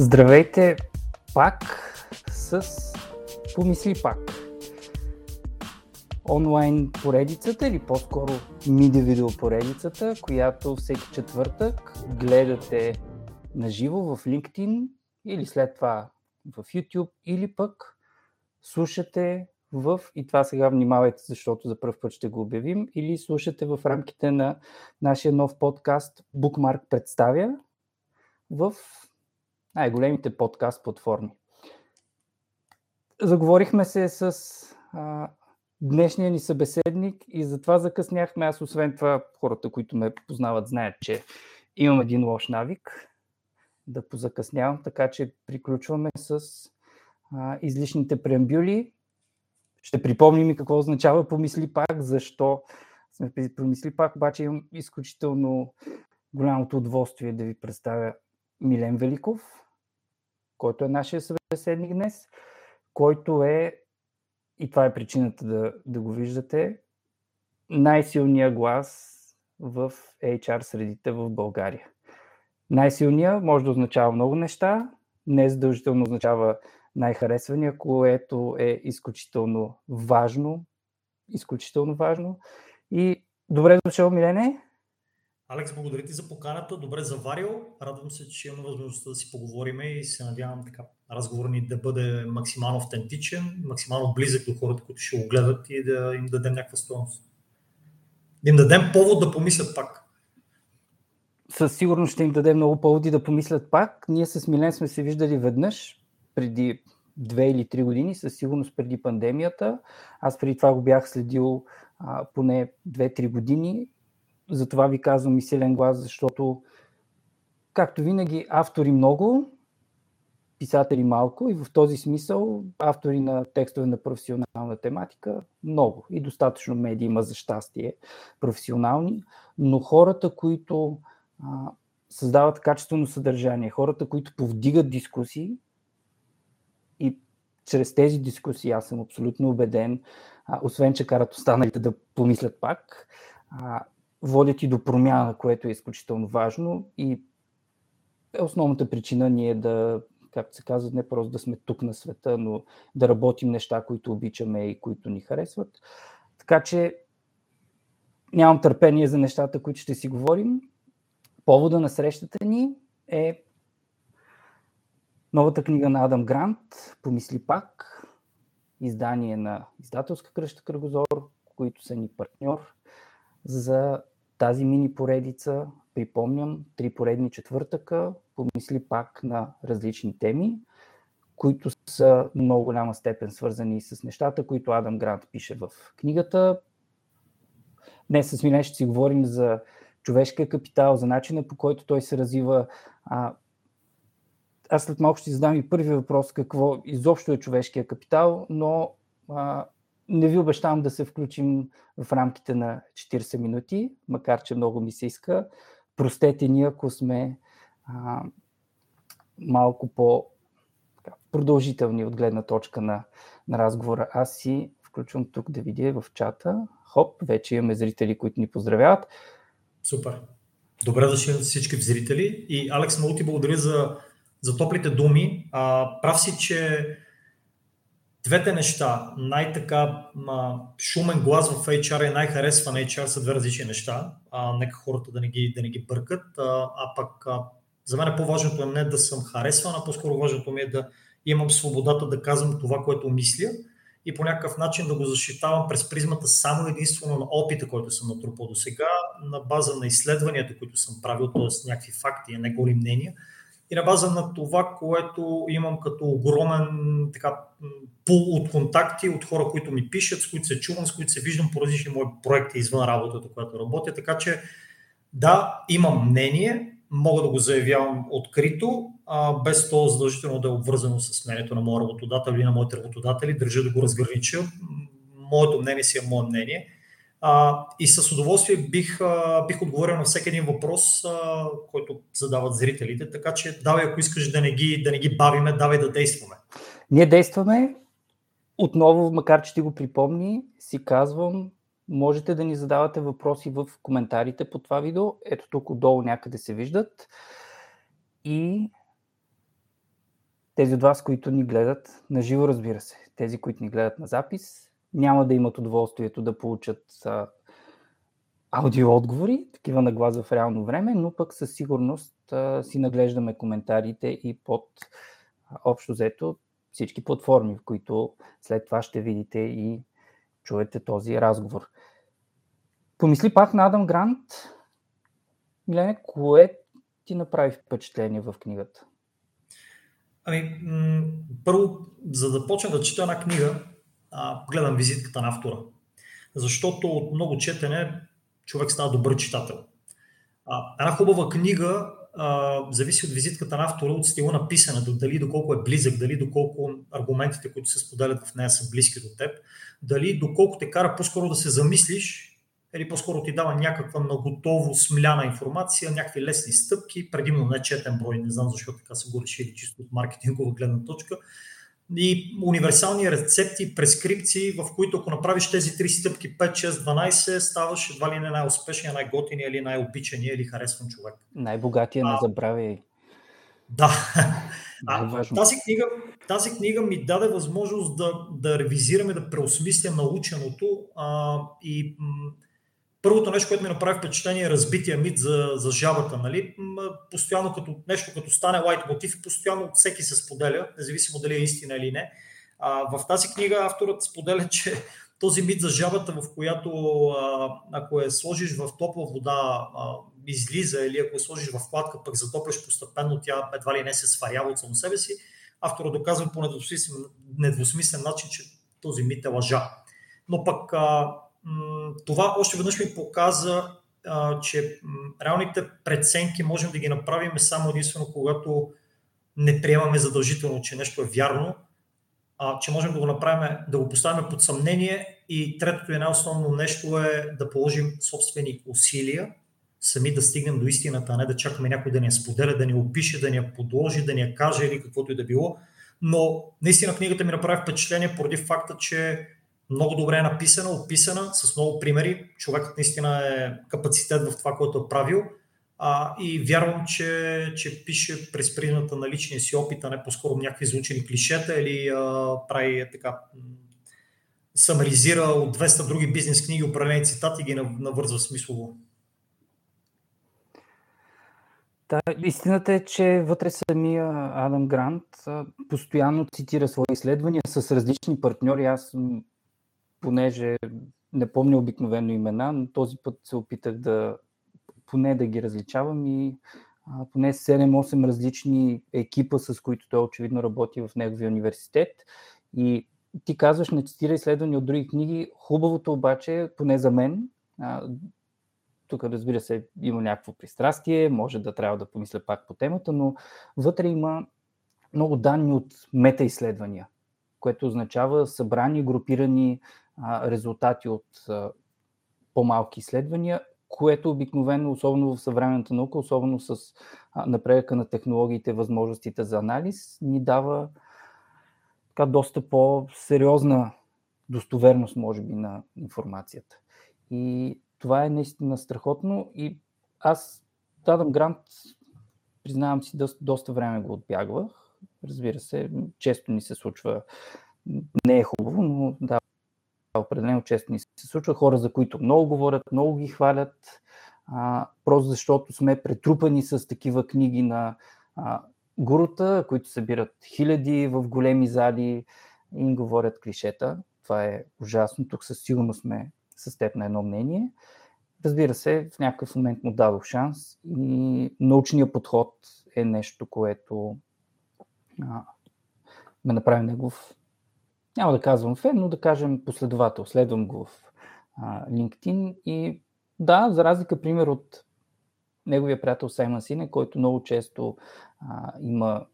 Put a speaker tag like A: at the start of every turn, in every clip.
A: Здравейте пак с Помисли пак. Онлайн поредицата или по-скоро миде видео поредицата, която всеки четвъртък гледате на живо в LinkedIn или след това в YouTube или пък слушате в, и това сега внимавайте, защото за първ път ще го обявим, или слушате в рамките на нашия нов подкаст Bookmark представя в най-големите подкаст платформи. Заговорихме се с а, днешния ни събеседник и затова закъсняхме. Аз освен това, хората, които ме познават, знаят, че имам един лош навик да позакъснявам, така че приключваме с а, излишните преамбюли. Ще припомним и какво означава помисли пак, защо сме помисли пак, обаче имам изключително голямото удоволствие да ви представя Милен Великов, който е нашия събеседник днес, който е, и това е причината да, да го виждате, най-силният глас в HR средите в България. Най-силният може да означава много неща, не задължително означава най-харесвания, което е изключително важно. Изключително важно. И добре дошъл, Милене.
B: Алекс, благодаря ти за поканата. Добре заварил. Радвам се, че имаме възможността да си поговорим и се надявам така разговор ни да бъде максимално автентичен, максимално близък до хората, които ще го гледат и да им дадем някаква стоеност. Да им дадем повод да помислят пак.
A: Със сигурност ще им дадем много поводи да помислят пак. Ние с Милен сме се виждали веднъж преди две или три години, със сигурност преди пандемията. Аз преди това го бях следил а, поне 2-3 години затова ви казвам и силен глас, защото, както винаги, автори много, писатели малко и в този смисъл автори на текстове на професионална тематика много. И достатъчно медии има за щастие професионални, но хората, които а, създават качествено съдържание, хората, които повдигат дискусии и чрез тези дискусии аз съм абсолютно убеден, а, освен че карат останалите да помислят пак, а, водят и до промяна, което е изключително важно и е основната причина ние да, както се казва, не просто да сме тук на света, но да работим неща, които обичаме и които ни харесват. Така че нямам търпение за нещата, които ще си говорим. Повода на срещата ни е новата книга на Адам Грант, Помисли пак, издание на издателска кръща Кръгозор, които са ни партньор за тази мини поредица. Припомням, три поредни четвъртъка, помисли пак на различни теми, които са много голяма степен свързани с нещата, които Адам Грант пише в книгата. Днес с Милен ще си говорим за човешкия капитал, за начина по който той се развива. Аз след малко ще задам и първи въпрос, какво изобщо е човешкия капитал, но не ви обещавам да се включим в рамките на 40 минути, макар че много ми се иска. Простете ни, ако сме а, малко по продължителни от гледна точка на, на разговора. Аз си включвам тук да видя в чата. Хоп, вече имаме зрители, които ни поздравяват.
B: Супер. Добре дошли всички зрители. И Алекс, много ти благодаря за, за топлите думи. А, прав си, че двете неща, най-така шумен глас в HR и най-харесван HR са две различни неща. А, нека хората да не ги, да не ги бъркат. А, а пък а, за мен по-важното е не да съм харесван, а по-скоро важното ми е да имам свободата да казвам това, което мисля и по някакъв начин да го защитавам през призмата само единствено на опита, който съм натрупал до сега, на база на изследванията, които съм правил, т.е. някакви факти, а не голи мнения и на база на това, което имам като огромен така, пул от контакти, от хора, които ми пишат, с които се чувам, с които се виждам по различни мои проекти извън работата, която работя. Така че да, имам мнение, мога да го заявявам открито, а, без то задължително да е обвързано с мнението на моя работодател или на моите работодатели. Държа да го разгранича. Моето мнение си е мое мнение а, и с удоволствие бих, а, бих отговорил на всеки един въпрос, а, който задават зрителите. Така че давай, ако искаш да не ги, да не ги бавиме, давай да действаме.
A: Ние действаме. Отново, макар че ти го припомни, си казвам, можете да ни задавате въпроси в коментарите по това видео. Ето тук отдолу някъде се виждат. И тези от вас, които ни гледат на живо, разбира се, тези, които ни гледат на запис, няма да имат удоволствието да получат а, аудио такива на глас в реално време, но пък със сигурност а, си наглеждаме коментарите и под а, общо взето всички платформи, в които след това ще видите и чуете този разговор. Помисли пак на Адам Грант. Милене, кое ти направи впечатление в книгата?
B: Ами, м- първо, за да почна да чета една книга, гледам визитката на автора. Защото от много четене човек става добър читател. А, една хубава книга а, зависи от визитката на автора, от стила на писането, дали доколко е близък, дали доколко аргументите, които се споделят в нея са близки до теб, дали доколко те кара по-скоро да се замислиш или по-скоро ти дава някаква наготово смляна информация, някакви лесни стъпки, предимно не четен брой, не знам защо така са го решили чисто от маркетингова гледна точка, и универсални рецепти, прескрипции, в които ако направиш тези три стъпки 5, 6, 12, ставаш едва ли не най-успешния, най-готиния или най-обичания или харесван човек.
A: Най-богатия, не забравяй.
B: Да. А, тази, книга, тази книга ми даде възможност да, да ревизираме, да преосмисля наученото а, и м- Първото нещо, което ми направи впечатление е разбития мит за, за жабата. Нали? Постоянно като нещо, като стане лайт мотив и постоянно всеки се споделя, независимо дали е истина или не. А, в тази книга авторът споделя, че този мит за жабата, в която а, ако я сложиш в топла вода, а, излиза или ако я сложиш в хладка, пък затопляш постепенно, тя едва ли не се сварява от само себе си, авторът доказва по недвусмислен, недвусмислен начин, че този мит е лъжа. Но пък а, това още веднъж ми показа, че реалните преценки можем да ги направим само единствено, когато не приемаме задължително, че нещо е вярно, а, че можем да го направим, да го поставим под съмнение и третото и най-основно нещо е да положим собствени усилия, сами да стигнем до истината, а не да чакаме някой да ни я споделя, да ни опише, да ни я подложи, да ни я каже или каквото и да било. Но наистина книгата ми направи впечатление поради факта, че много добре е написана, описана, с много примери. Човекът наистина е капацитет в това, което е правил. А, и вярвам, че, че пише през призмата на личния си опит, а не по-скоро някакви звучени клишета или а, прави е, така самаризира от 200 други бизнес книги определени цитати и ги навързва смислово.
A: Да, истината е, че вътре самия Адам Грант постоянно цитира свои изследвания с различни партньори. Аз понеже не помня обикновено имена, но този път се опитах да поне да ги различавам и а, поне 7-8 различни екипа, с които той очевидно работи в неговия университет. И ти казваш, не цитира изследвания от други книги. Хубавото обаче, поне за мен, а, тук разбира се има някакво пристрастие, може да трябва да помисля пак по темата, но вътре има много данни от метаизследвания, което означава събрани, групирани резултати от по-малки изследвания, което обикновено, особено в съвременната наука, особено с напредъка на технологиите, възможностите за анализ, ни дава така доста по-сериозна достоверност, може би, на информацията. И това е наистина страхотно и аз дадам грант, признавам си, доста, доста време го отбягвах. Разбира се, често ни се случва, не е хубаво, но да, определено често ни се случва. Хора, за които много говорят, много ги хвалят, а, просто защото сме претрупани с такива книги на а, гурута, които събират хиляди в големи зали и им говорят клишета. Това е ужасно. Тук със сигурност сме с теб на едно мнение. Разбира се, в някакъв момент му дадох шанс и научният подход е нещо, което а, ме направи негов няма да казвам фен, но да кажем последовател. Следвам го в а, LinkedIn и да, за разлика, пример от неговия приятел Саймън Сине, който много често а, има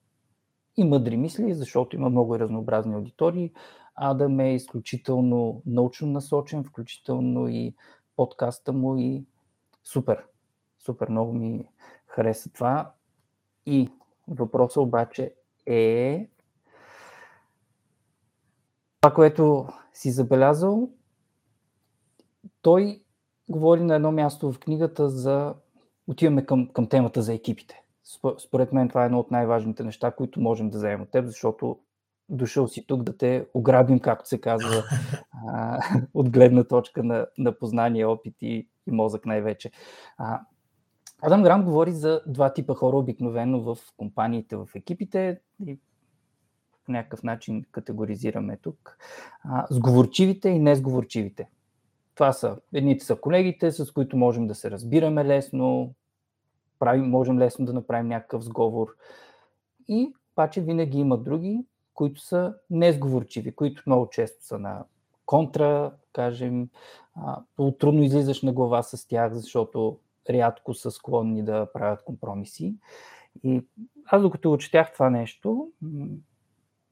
A: и мъдри мисли, защото има много разнообразни аудитории. Адам е изключително научно насочен, включително и подкаста му и супер. Супер, много ми хареса това. И въпросът обаче е това, което си забелязал, той говори на едно място в книгата за... Отиваме към, към темата за екипите. Според мен това е едно от най-важните неща, които можем да вземем от теб, защото дошъл си тук да те ограбим, както се казва, а, от гледна точка на, на познание, опит и, и мозък най-вече. А, Адам Грам говори за два типа хора обикновено в компаниите, в екипите и по някакъв начин категоризираме тук. А, сговорчивите и несговорчивите. Това са, едните са колегите, с които можем да се разбираме лесно, правим, можем лесно да направим някакъв сговор. И обаче винаги има други, които са несговорчиви, които много често са на контра, кажем, трудно излизаш на глава с тях, защото рядко са склонни да правят компромиси. И аз докато го това нещо,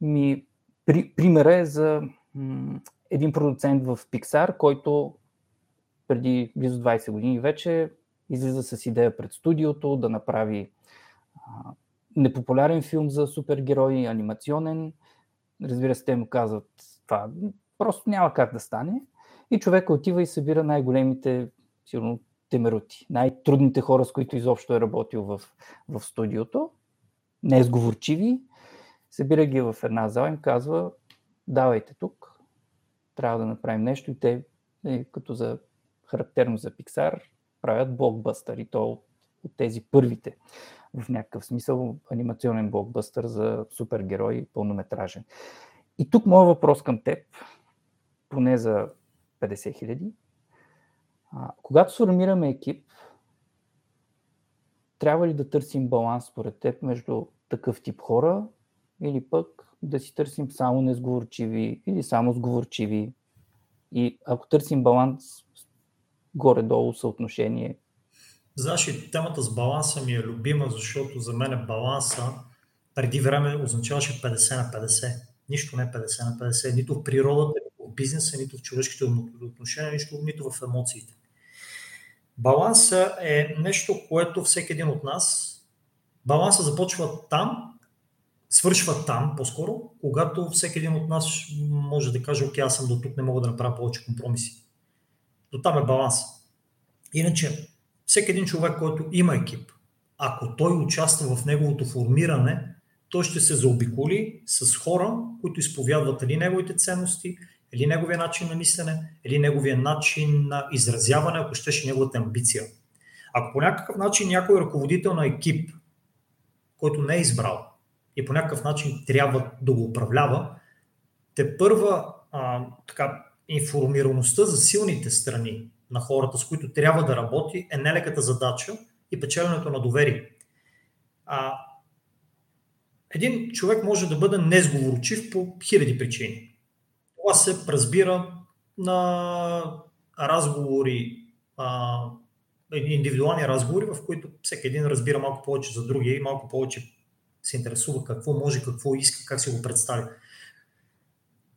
A: ми, при, примера е за един продуцент в Pixar, който преди близо 20 години вече излиза с идея пред студиото да направи а, непопулярен филм за супергерои, анимационен. Разбира се, те му казват това просто няма как да стане. И човека отива и събира най-големите, сигурно, темерути, най-трудните хора, с които изобщо е работил в, в студиото, не сговорчиви, събира ги в една зала и им казва, давайте тук, трябва да направим нещо. И те, е, като за характерно за Pixar, правят блокбъстър и то от, от тези първите. В някакъв смисъл анимационен блокбъстър за супергерой пълнометражен. И тук моят въпрос към теб, поне за 50 хиляди, когато сформираме екип, трябва ли да търсим баланс според теб между такъв тип хора или пък да си търсим само несговорчиви или само сговорчиви? И ако търсим баланс, горе-долу съотношение.
B: Знаеш, темата с баланса ми е любима, защото за мен е баланса преди време означаваше 50 на 50. Нищо не е 50 на 50. Нито в природата, нито в бизнеса, нито в човешките отношения, нищо, нито в емоциите. Баланса е нещо, което всеки един от нас, баланса започва там, свършва там по-скоро, когато всеки един от нас може да каже, окей, аз съм до тук, не мога да направя повече компромиси. До там е баланс. Иначе, всеки един човек, който има екип, ако той участва в неговото формиране, той ще се заобиколи с хора, които изповядват или неговите ценности, или неговия начин на мислене, или неговия начин на изразяване, ако щеше неговата амбиция. Ако по някакъв начин някой ръководител на екип, който не е избрал и по някакъв начин трябва да го управлява, те първа а, така, информираността за силните страни на хората, с които трябва да работи, е нелеката задача и печеленето на доверие. А, един човек може да бъде незговорчив по хиляди причини. Това се разбира на разговори, а, индивидуални разговори, в които всеки един разбира малко повече за другия и малко повече се интересува какво може, какво иска, как си го представи.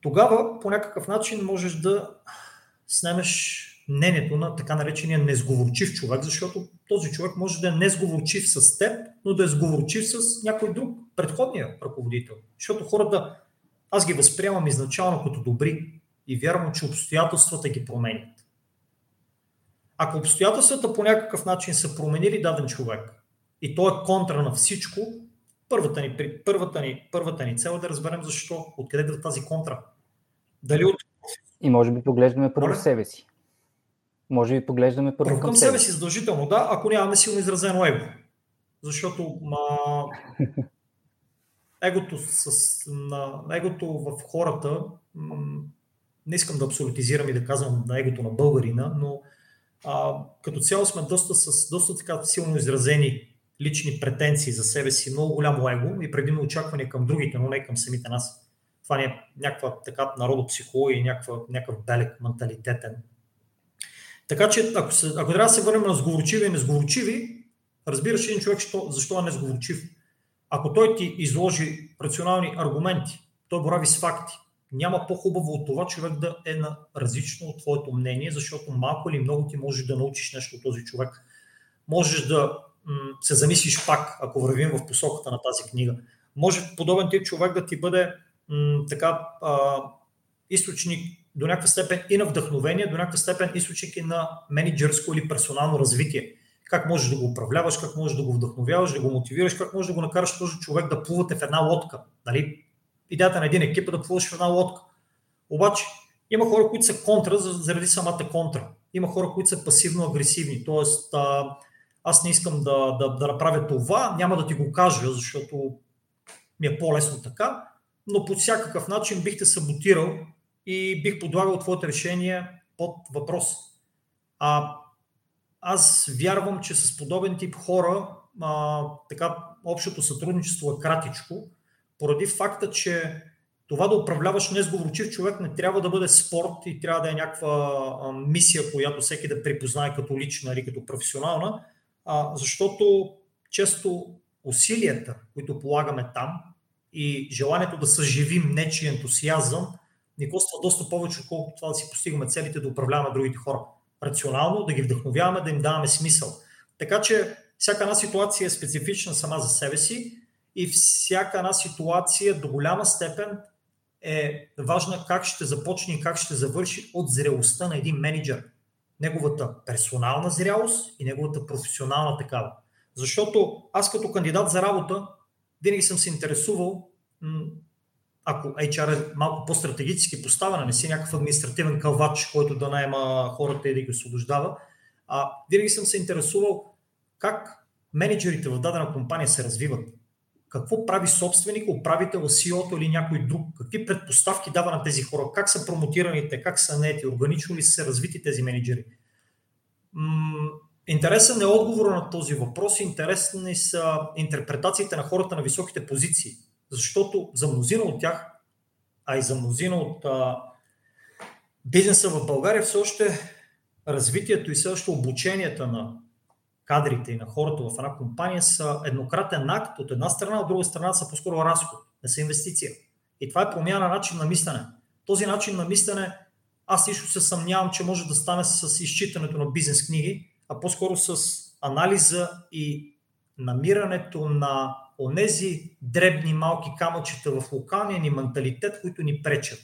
B: Тогава по някакъв начин можеш да снемеш мнението на така наречения незговорчив човек, защото този човек може да е незговорчив с теб, но да е сговорчив с някой друг, предходния ръководител. Защото хората аз ги възприемам изначално като добри и вярвам, че обстоятелствата ги променят. Ако обстоятелствата по някакъв начин са променили даден човек и той е контра на всичко, първата ни, първата ни, първата ни цел е да разберем защо, откъде да тази контра. Дали от...
A: И може би поглеждаме първо Моля? себе си. Може би поглеждаме първо,
B: първо към себе си. задължително, да, ако нямаме силно изразено его. Защото ма, егото, с, на, егото в хората, не искам да абсолютизирам и да казвам на егото на българина, но а, като цяло сме доста, с доста така силно изразени лични претенции за себе си, много голямо его и предимно очакване към другите, но не към самите нас. Това не е някаква така народопсихология и някаква, някакъв белек менталитетен. Така че, ако, се, ако трябва да се върнем на сговорчиви и несговорчиви, разбираш един човек защо, защо е несговорчив. Ако той ти изложи рационални аргументи, той борави с факти, няма по-хубаво от това човек да е на различно от твоето мнение, защото малко или много ти можеш да научиш нещо от този човек. Можеш да се замислиш пак, ако вървим в посоката на тази книга. Може подобен тип човек да ти бъде м- така а, източник до някаква степен и на вдъхновение, до някаква степен източник и на менеджерско или персонално развитие. как можеш да го управляваш, как можеш да го вдъхновяваш, да го мотивираш, как можеш да го накараш този човек да плувате в една лодка. Нали? Идеята на един екип е да плуваш в една лодка. Обаче има хора, които са контра заради самата контра. Има хора, които са пасивно-агресивни. Тоест, а, аз не искам да, да, да направя това, няма да ти го кажа, защото ми е по-лесно така, но по всякакъв начин бих те саботирал и бих подлагал твоите решения под въпрос. А, аз вярвам, че с подобен тип хора а, така, общото сътрудничество е кратичко, поради факта, че това да управляваш несговорчив човек не трябва да бъде спорт и трябва да е някаква мисия, която всеки да припознае като лична или като професионална, а, защото често усилията, които полагаме там и желанието да съживим нечи ентусиазъм, ни коства доста повече, отколкото това да си постигаме целите да управляваме другите хора. Рационално, да ги вдъхновяваме, да им даваме смисъл. Така че всяка една ситуация е специфична сама за себе си и всяка една ситуация до голяма степен е важна как ще започне и как ще завърши от зрелостта на един менеджер. Неговата персонална зрялост и неговата професионална такава. Защото аз като кандидат за работа винаги съм се интересувал, ако HR е малко по-стратегически поставена, не си някакъв административен кълвач, който да найема хората и да ги освобождава, а винаги съм се интересувал как менеджерите в дадена компания се развиват какво прави собственик, управител, CEO или някой друг, какви предпоставки дава на тези хора, как са промотираните, как са нети, органично ли са развити тези менеджери. Интересен е отговор на този въпрос, интересни са интерпретациите на хората на високите позиции, защото за мнозина от тях, а и за мнозина от а, бизнеса в България все още развитието и все още обученията на кадрите и на хората в една компания са еднократен акт от една страна, от друга страна са по-скоро разход, не са инвестиция. И това е промяна на начин на мислене. Този начин на мислене аз лично се съмнявам, че може да стане с изчитането на бизнес книги, а по-скоро с анализа и намирането на онези дребни малки камъчета в локалния ни менталитет, които ни пречат.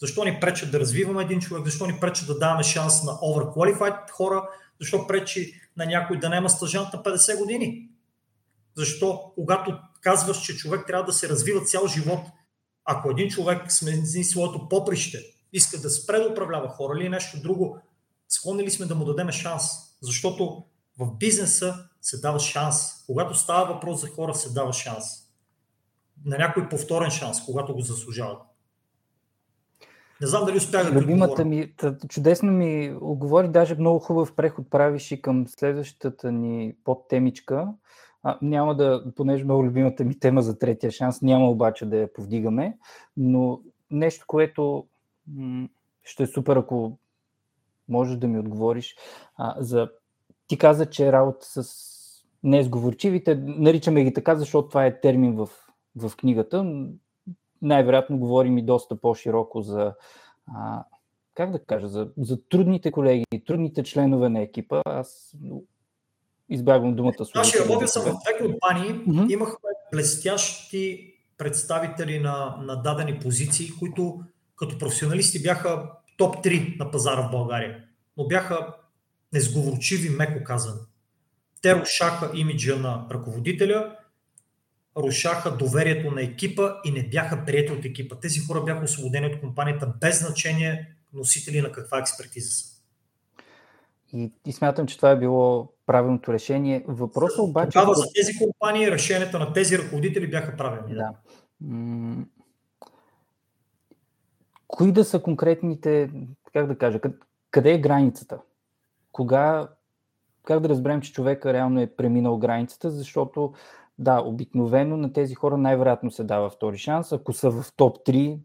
B: Защо ни пречат да развиваме един човек, защо ни пречат да даваме шанс на overqualified хора, защо пречи на някой да няма стъжант на 50 години? Защо, когато казваш, че човек трябва да се развива цял живот, ако един човек смени своето поприще, иска да спре да управлява хора или нещо друго, склонни ли сме да му дадем шанс? Защото в бизнеса се дава шанс. Когато става въпрос за хора, се дава шанс. На някой повторен шанс, когато го заслужават. Не знам дали успях да
A: Любимата ми, чудесно ми оговори, даже много хубав преход правиш и към следващата ни подтемичка. А, няма да, понеже много любимата ми тема за третия шанс, няма обаче да я повдигаме, но нещо, което м- ще е супер, ако можеш да ми отговориш. А, за... Ти каза, че е работа с несговорчивите, наричаме ги така, защото това е термин в, в книгата най-вероятно говорим и доста по-широко за, а, как да кажа, за, за трудните колеги, трудните членове на екипа. Аз избягвам думата
B: Аз ще работя съм в две компании. Mm-hmm. Имахме блестящи представители на, на дадени позиции, които като професионалисти бяха топ 3 на пазара в България, но бяха несговорчиви, меко казано. Те рушаха имиджа на ръководителя, рушаха доверието на екипа и не бяха прияти от екипа. Тези хора бяха освободени от компанията без значение носители на каква експертиза са.
A: И, и смятам, че това е било правилното решение. Въпросът обаче...
B: Тогава за тези компании решенията на тези ръководители бяха правилни.
A: Да. Кои да са конкретните, как да кажа, къде е границата? Кога, как да разберем, че човека реално е преминал границата, защото да, обикновено на тези хора най-вероятно се дава втори шанс. Ако са в топ 3,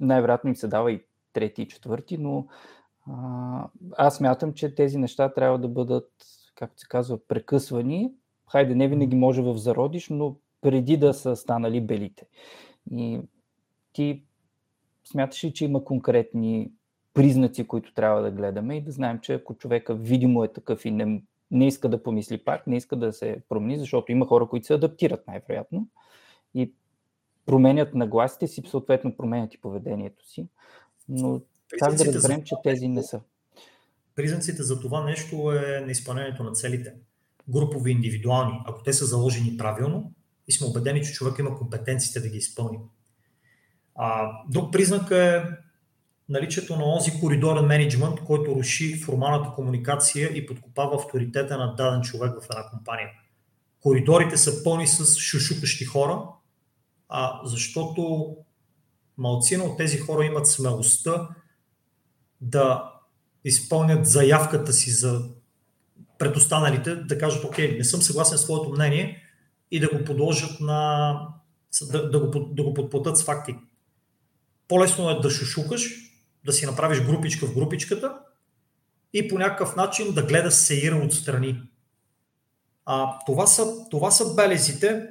A: най-вероятно им се дава и трети и четвърти, но а, аз мятам, че тези неща трябва да бъдат, както се казва, прекъсвани. Хайде, не винаги може в зародиш, но преди да са станали белите. И ти смяташ ли, че има конкретни признаци, които трябва да гледаме и да знаем, че ако човека видимо е такъв и не не иска да помисли пак, не иска да се промени, защото има хора, които се адаптират най-вероятно и променят нагласите си, съответно променят и поведението си. Но как да разберем, че тези не са?
B: признаците за това нещо е на изпълнението на целите. Групови, индивидуални. Ако те са заложени правилно и сме убедени, че човек има компетенциите да ги изпълни. А, друг признак е наличието на онзи коридорен менеджмент, който руши формалната комуникация и подкопава авторитета на даден човек в една компания. Коридорите са пълни с шушукащи хора, а, защото малцина от тези хора имат смелостта да изпълнят заявката си за пред останалите, да кажат, окей, не съм съгласен с твоето мнение и да го подложат на... да, да, го, да го подплатят с факти. По-лесно е да шушукаш, да си направиш групичка в групичката и по някакъв начин да гледаш сеира отстрани. А, това, са, това са белезите.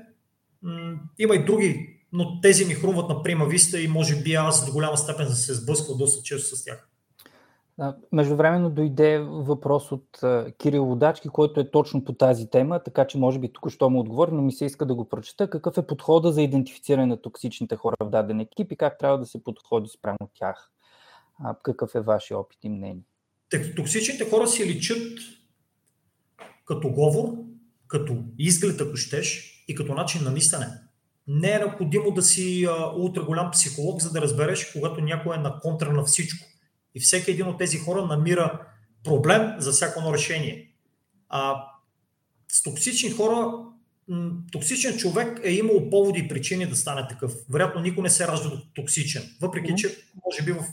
B: Има и други, но тези ми хрумват на прима виста и може би аз до голяма степен да се сблъсквал доста често с тях.
A: Междувременно дойде въпрос от Кирил Водачки, който е точно по тази тема, така че може би тук що му отговори, но ми се иска да го прочета. Какъв е подхода за идентифициране на токсичните хора в даден екип и как трябва да се подходи спрямо тях? А, какъв е вашия опит и мнение?
B: Токсичните хора си личат като говор, като изглед, ако щеш, и като начин на мислене. Не е необходимо да си а, ултра голям психолог, за да разбереш, когато някой е на контра на всичко и всеки един от тези хора намира проблем за всяко едно решение. А с токсични хора, токсичен човек е имал поводи и причини да стане такъв. Вероятно никой не се ражда токсичен, въпреки че може би в,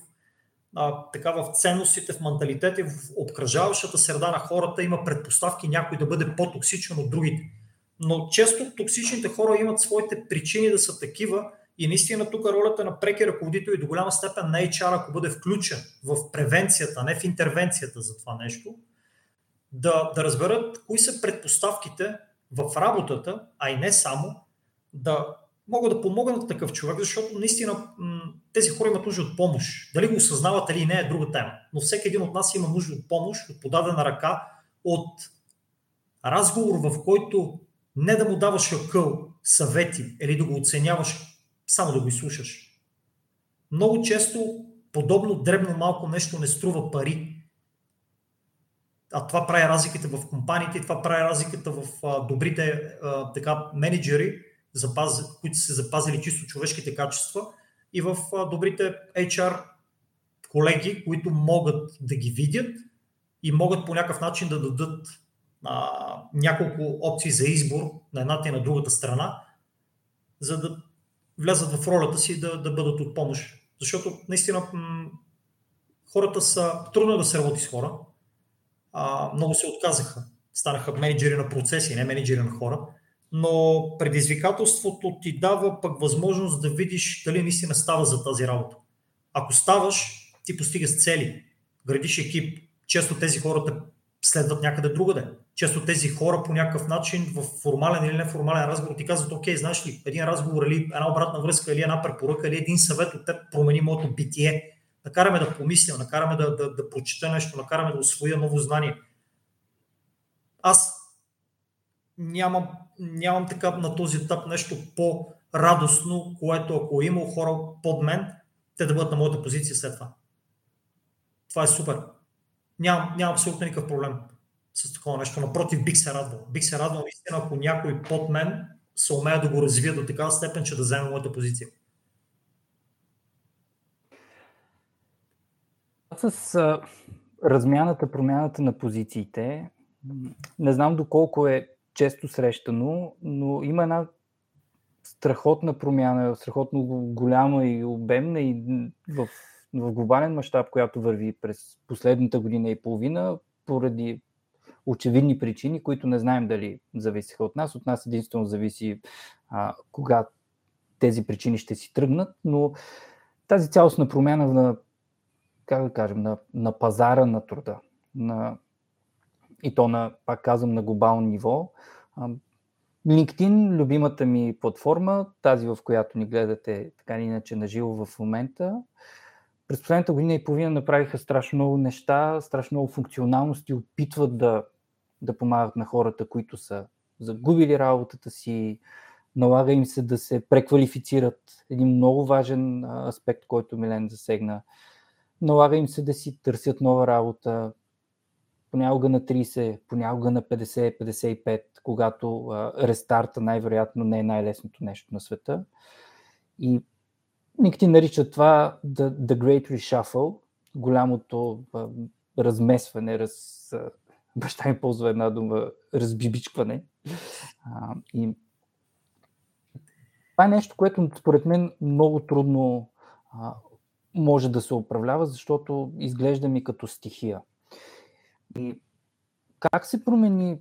B: а, така, в ценностите, в менталитета, в обкръжаващата среда на хората има предпоставки някой да бъде по-токсичен от другите. Но често токсичните хора имат своите причини да са такива и наистина тук ролята на преки ръководител и до голяма степен на HR, ако бъде включен в превенцията, не в интервенцията за това нещо, да, да разберат кои са предпоставките в работата, а и не само, да могат да помогнат такъв човек, защото наистина тези хора имат нужда от помощ. Дали го осъзнават или не е друга тема. Но всеки един от нас има нужда от помощ, от подадена ръка, от разговор, в който не да му даваш акъл, съвети или да го оценяваш само да го изслушаш. Много често подобно дребно малко нещо не струва пари. А това прави разликата в компаниите, това прави разликата в добрите така, менеджери, запаз, които са запазили чисто човешките качества и в добрите HR колеги, които могат да ги видят и могат по някакъв начин да дадат а, няколко опции за избор на едната и на другата страна, за да влязат в ролята си да, да бъдат от помощ. Защото наистина хората са трудно да се работи с хора. А, много се отказаха. Станаха менеджери на процеси, не менеджери на хора. Но предизвикателството ти дава пък възможност да видиш дали наистина става за тази работа. Ако ставаш, ти постигаш цели, градиш екип. Често тези хора те следват някъде другаде. Често тези хора по някакъв начин в формален или неформален разговор ти казват, окей, знаеш ли, един разговор или една обратна връзка или една препоръка или един съвет от теб промени моето битие. Накараме да помисля, накараме да, да, да прочета нещо, накараме да освоя ново знание. Аз нямам, нямам така на този етап нещо по-радостно, което ако е имал хора под мен, те да бъдат на моята позиция след това. Това е супер. Нямам, нямам абсолютно никакъв проблем с такова нещо. Напротив, бих се радвал. Бих се радвал наистина, ако някой под мен се умея да го развия до такава степен, че да вземе моята позиция.
A: С а, размяната, промяната на позициите, не знам доколко е често срещано, но има една страхотна промяна, страхотно голяма и обемна и в, в глобален мащаб, която върви през последната година и половина, поради очевидни причини, които не знаем дали зависиха от нас. От нас единствено зависи а, кога тези причини ще си тръгнат, но тази цялостна промяна на, как да кажем, на, на пазара на труда, на, и то на, пак казвам, на глобално ниво. LinkedIn, любимата ми платформа, тази в която ни гледате така или иначе на живо в момента, през последната година и половина направиха страшно много неща, страшно много функционалности, опитват да, да помагат на хората, които са загубили работата си, налага им се да се преквалифицират. Един много важен аспект, който Милен засегна. Налага им се да си търсят нова работа. Понякога на 30, понякога на 50-55, когато а, рестарта най-вероятно не е най-лесното нещо на света. И Никти нарича това the, the Great Reshuffle, голямото а, размесване, раз, а, баща ми ползва една дума, разбибичкване. А, и това е нещо, което според мен много трудно а, може да се управлява, защото изглежда ми като стихия. И как се промени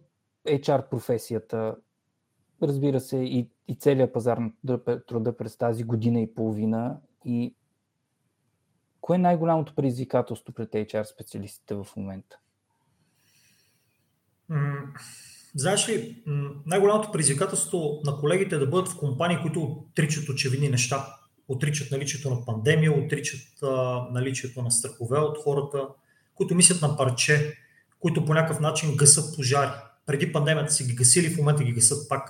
A: HR професията, разбира се, и, и целият пазар на труда през тази година и половина и кое е най-голямото предизвикателство пред HR специалистите в момента?
B: Знаеш ли, най-голямото предизвикателство на колегите е да бъдат в компании, които отричат очевидни неща. Отричат наличието на пандемия, отричат а, наличието на страхове от хората, които мислят на парче, които по някакъв начин гасат пожари. Преди пандемията си ги гасили, в момента ги гасат пак.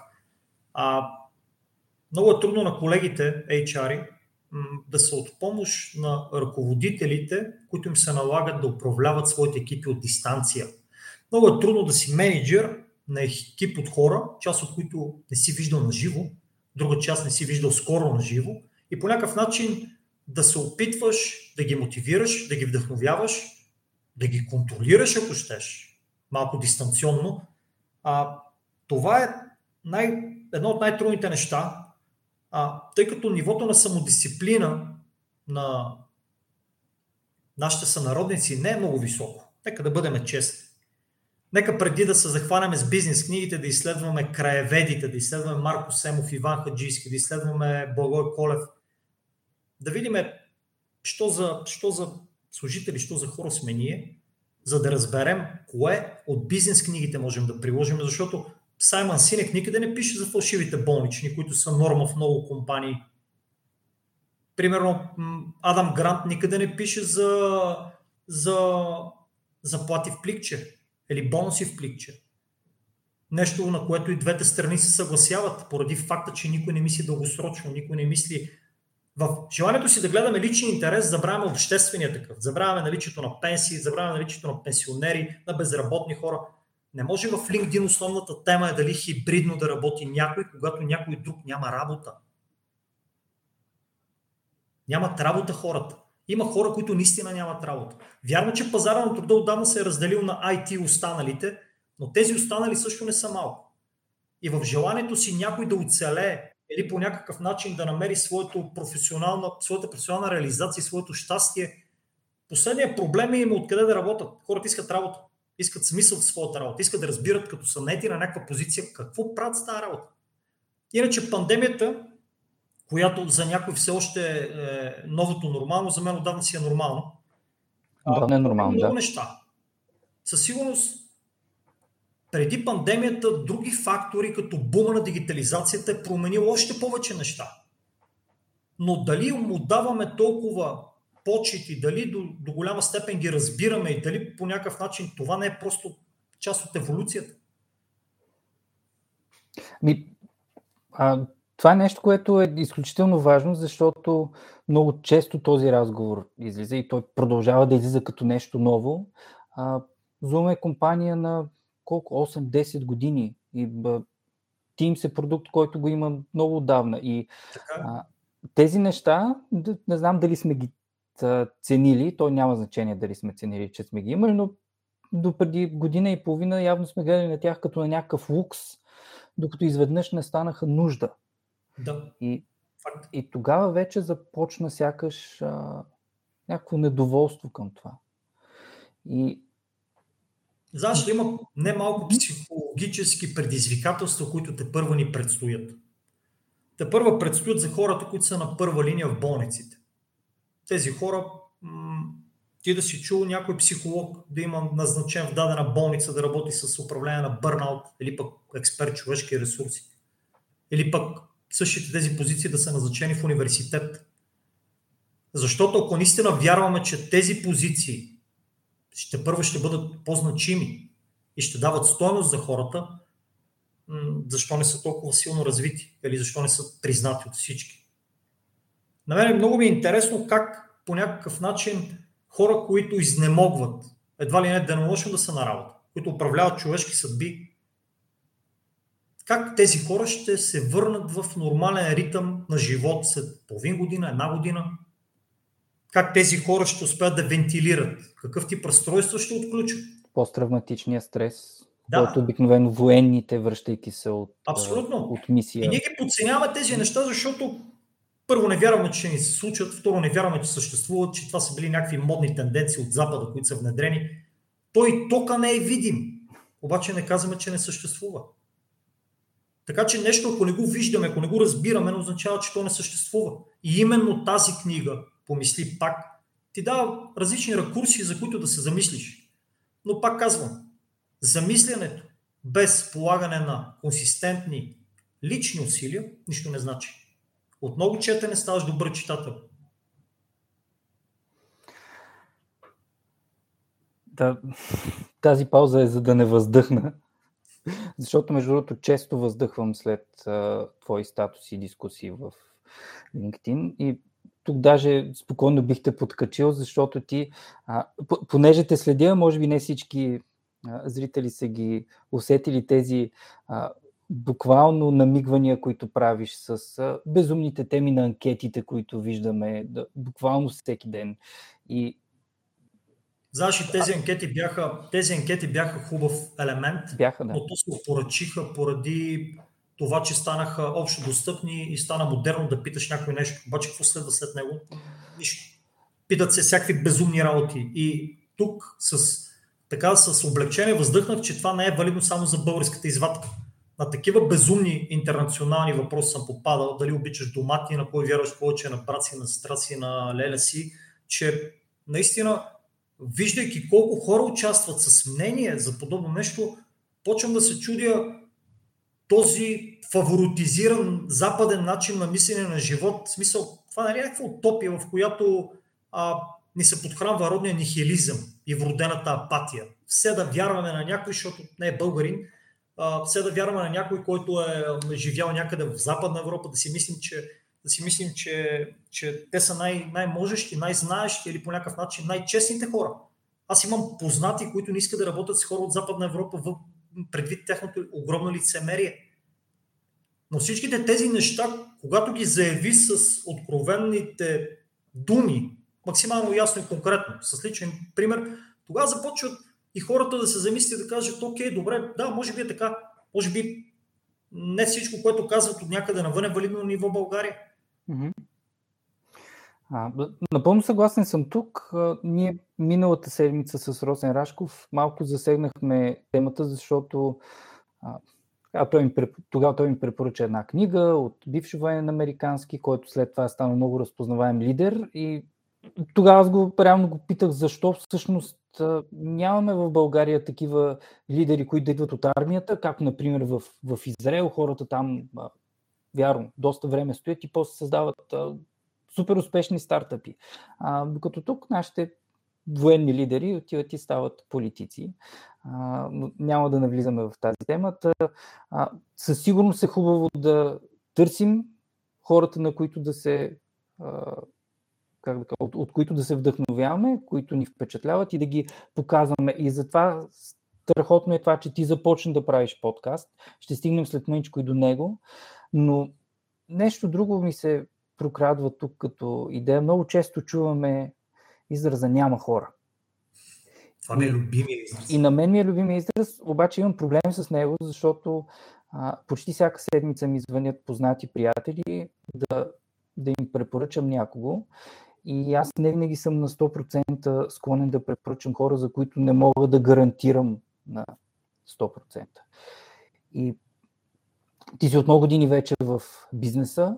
B: А, много е трудно на колегите HR да са от помощ на ръководителите, които им се налагат да управляват своите екипи от дистанция. Много е трудно да си менеджер на екип от хора, част от които не си виждал на живо, друга част не си виждал скоро на живо и по някакъв начин да се опитваш да ги мотивираш, да ги вдъхновяваш, да ги контролираш, ако щеш, малко дистанционно. А, това е най, едно от най-трудните неща, а, тъй като нивото на самодисциплина на нашите сънародници не е много високо. Нека да бъдем честни. Нека преди да се захванеме с бизнес книгите, да изследваме краеведите, да изследваме Марко Семов, Иван Хаджийски, да изследваме Благой Колев, да видим що за, що за служители, що за хора сме ние, за да разберем кое от бизнес книгите можем да приложим, защото Саймън Синек никъде не пише за фалшивите болнични, които са норма в много компании. Примерно Адам Грант никъде не пише за, за заплати в пликче или бонуси в пликче. Нещо, на което и двете страни се съгласяват, поради факта, че никой не мисли дългосрочно, никой не мисли в желанието си да гледаме личен интерес, забравяме обществения такъв. Забравяме наличието на пенсии, забравяме наличието на пенсионери, на безработни хора. Не може в LinkedIn основната тема е дали хибридно да работи някой, когато някой друг няма работа. Нямат работа хората. Има хора, които наистина нямат работа. Вярно, че пазара на труда отдавна се е разделил на IT останалите, но тези останали също не са малко. И в желанието си някой да оцелее или по някакъв начин да намери своето професионална, своята професионална реализация, своето щастие, последният проблем е им откъде да работят. Хората искат работа, искат смисъл в своята работа, искат да разбират като са нети на някаква позиция какво правят с тази работа. Иначе пандемията която за някой все още е новото нормално, за мен отдавна си е нормално.
A: Да, не е нормално, много
B: да. неща. Със сигурност, преди пандемията, други фактори, като бума на дигитализацията, е променил още повече неща. Но дали му даваме толкова почет дали до, до голяма степен ги разбираме и дали по някакъв начин това не е просто част от еволюцията?
A: Ми, а, това е нещо, което е изключително важно, защото много често този разговор излиза и той продължава да излиза като нещо ново. Zoom е компания на колко? 8-10 години и Teams е продукт, който го има много отдавна. И а, тези неща, не знам дали сме ги ценили, то няма значение дали сме ценили, че сме ги имали, но до преди година и половина явно сме гледали на тях като на някакъв лукс, докато изведнъж не станаха нужда.
B: Да.
A: И, и тогава вече започна сякаш а, някакво недоволство към това. И
B: Знаеш, има немалко психологически предизвикателства, които те първа ни предстоят. Те първа предстоят за хората, които са на първа линия в болниците. Тези хора, ти да си чул някой психолог да има назначен в дадена болница да работи с управление на бърнаут или пък експерт човешки ресурси. Или пък същите тези позиции да са назначени в университет. Защото ако наистина вярваме, че тези позиции ще първо ще бъдат по-значими и ще дават стойност за хората, защо не са толкова силно развити или защо не са признати от всички. На мен много ми е интересно как по някакъв начин хора, които изнемогват, едва ли не денонощно да са на работа, които управляват човешки съдби, как тези хора ще се върнат в нормален ритъм на живот след половин година, една година? Как тези хора ще успеят да вентилират? Какъв тип разстройства ще отключат?
A: Посттравматичния стрес, да. който обикновено военните, връщайки се от,
B: Абсолютно.
A: от мисия.
B: И ние ги подценяваме тези неща, защото първо не вярваме, че ще ни се случат, второ не вярваме, че съществуват, че това са били някакви модни тенденции от Запада, които са внедрени. Той тока не е видим, обаче не казваме, че не съществува. Така че нещо, ако не го виждаме, ако не го разбираме, не означава, че то не съществува. И именно тази книга, помисли пак, ти дава различни ракурси, за които да се замислиш. Но пак казвам, замислянето без полагане на консистентни лични усилия, нищо не значи. От много четене ставаш добър читател.
A: Да, тази пауза е за да не въздъхна, защото между другото често въздъхвам след а, твои статуси и дискусии в LinkedIn и тук даже спокойно бих те подкачил, защото ти, а, понеже те следя, може би не всички а, зрители са ги усетили тези а, буквално намигвания, които правиш с а, безумните теми на анкетите, които виждаме да, буквално всеки ден. И
B: Знаеш, тези анкети бяха, тези анкети бяха хубав елемент,
A: бяха, да.
B: но то се опорачиха поради това, че станаха общо достъпни и стана модерно да питаш някой нещо. Обаче какво следва след него? Нищо. Питат се всякакви безумни работи. И тук с, така, с облегчение въздъхнах, че това не е валидно само за българската извадка. На такива безумни интернационални въпроси съм попадал, дали обичаш домати, на кой вярваш повече, на брат си, на сестра си, на леля си, че наистина, виждайки колко хора участват с мнение за подобно нещо, почвам да се чудя този фаворитизиран западен начин на мислене на живот. В смисъл, това нали е някаква утопия, в която а, ни се подхранва родния нихилизъм и вродената апатия. Все да вярваме на някой, защото не е българин, а, все да вярваме на някой, който е живял някъде в Западна Европа, да си мислим, че, да си мислим, че, че те са най- най-можещи, най-знаещи или по някакъв начин най-честните хора. Аз имам познати, които не искат да работят с хора от Западна Европа предвид тяхното огромно лицемерие. Но всичките тези неща, когато ги заяви с откровенните думи, максимално ясно и конкретно, с личен пример, тогава започват и хората да се замислят да кажат, окей, добре, да, може би е така, може би не всичко, което казват от някъде навън е валидно ниво България.
A: Mm-hmm. А, напълно съгласен съм тук. Ние миналата седмица с Росен Рашков малко засегнахме темата, защото а, той ми, тогава той ми препоръча една книга от бивш военен американски, който след това стана много разпознаваем лидер и тогава аз го реално го питах защо всъщност нямаме в България такива лидери, които да идват от армията, както например в, в Израел, хората там, вярно, доста време стоят и после създават супер успешни стартъпи. А, докато тук нашите военни лидери отиват и стават политици. А, няма да навлизаме в тази темата. А, със сигурност е хубаво да търсим хората, на които да се а, как да кажа, от, от които да се вдъхновяваме, които ни впечатляват и да ги показваме. И затова страхотно е това, че ти започна да правиш подкаст. Ще стигнем след мъничко и до него. Но нещо друго ми се прокрадва тук като идея. Много често чуваме израза няма хора.
B: Това ми е любимия израз.
A: И на мен ми е любимия израз, обаче имам проблем с него, защото а, почти всяка седмица ми звънят познати приятели да, да им препоръчам някого. И аз не винаги съм на 100% склонен да препоръчам хора, за които не мога да гарантирам на 100%. И ти си от много години вече в бизнеса,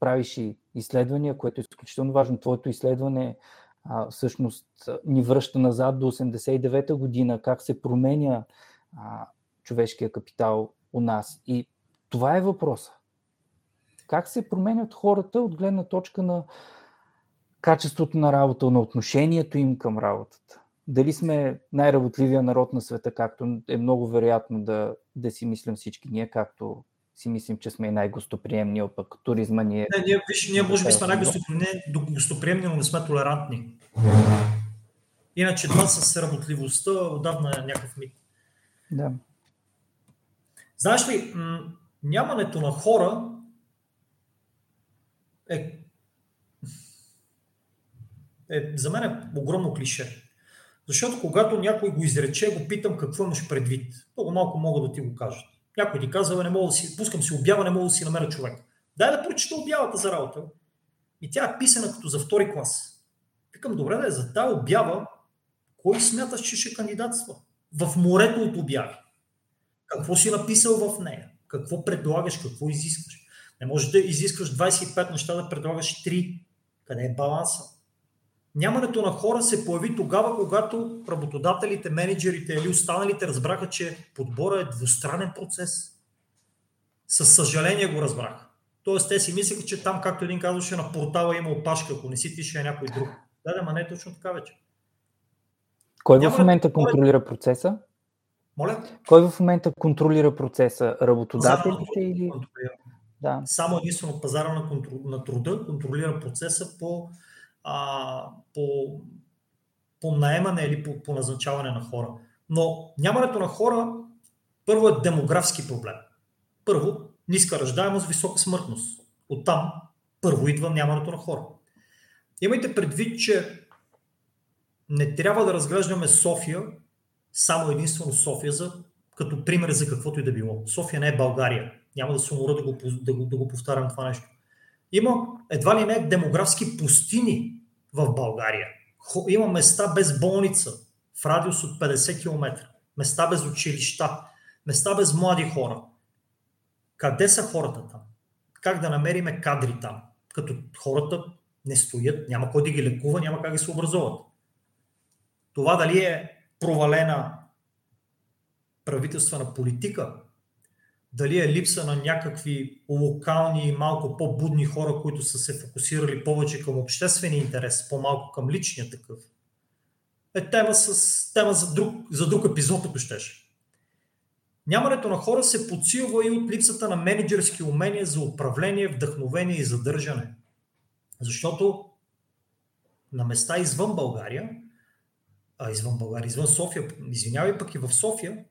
A: правиш и изследвания, което е изключително важно. Твоето изследване а, всъщност ни връща назад до 89-та година, как се променя а, човешкия капитал у нас. И това е въпроса. Как се променят хората от гледна точка на качеството на работа, на отношението им към работата. Дали сме най-работливия народ на света, както е много вероятно да, да си мислим всички ние, както си мислим, че сме най-гостоприемни, пък туризма ни е...
B: Не, ние, виж, ние може би сме най-гостоприемни, но не сме толерантни. Иначе това с работливостта отдавна е някакъв мит.
A: Да.
B: Знаеш ли, нямането на хора е, е за мен е огромно клише. Защото когато някой го изрече, го питам какво имаш предвид. Много малко мога да ти го кажат. Някой ти казва, не мога да си, пускам си обява, не мога да си намеря човек. Дай да прочета обявата за работа. И тя е писана като за втори клас. Викам, добре да е за тази обява, кой смяташ, че ще кандидатства? В морето от обяви. Какво си написал в нея? Какво предлагаш? Какво изискваш? Не можеш да изискваш 25 неща, да предлагаш 3. Къде е баланса? Нямането на хора се появи тогава, когато работодателите, менеджерите или останалите разбраха, че подбора е двустранен процес. Със съжаление го разбраха. Тоест те си мислеха, че там, както един казваше, на портала има опашка, ако не си ти, ще е някой друг. Да, да, ма не е точно така вече.
A: Кой Няма в момента контролира процеса?
B: Моля?
A: Кой в момента контролира процеса? Работодателите или...
B: Да. Само единствено пазара на, контрол, на труда контролира процеса по, а, по, по наемане или по, по назначаване на хора. Но нямането на хора първо е демографски проблем. Първо, ниска ръждаемост, висока смъртност. Оттам първо идва нямането на хора. Имайте предвид, че не трябва да разглеждаме София, само единствено София, за, като пример за каквото и да било. София не е България. Няма да се умора да го, да, го, да го повтарям това нещо. Има едва ли не демографски пустини в България. Има места без болница в радиус от 50 км. Места без училища. Места без млади хора. Къде са хората там? Как да намериме кадри там? Като хората не стоят, няма кой да ги лекува, няма как да се образуват. Това дали е провалена правителствена политика, дали е липса на някакви локални и малко по-будни хора, които са се фокусирали повече към обществения интерес, по-малко към личния такъв, е тема, с, тема за, друг, за друг епизод, ако щеш. Нямането на хора се подсилва и от липсата на менеджерски умения за управление, вдъхновение и задържане. Защото на места извън България, а извън България, извън София, извинявай пък и в София,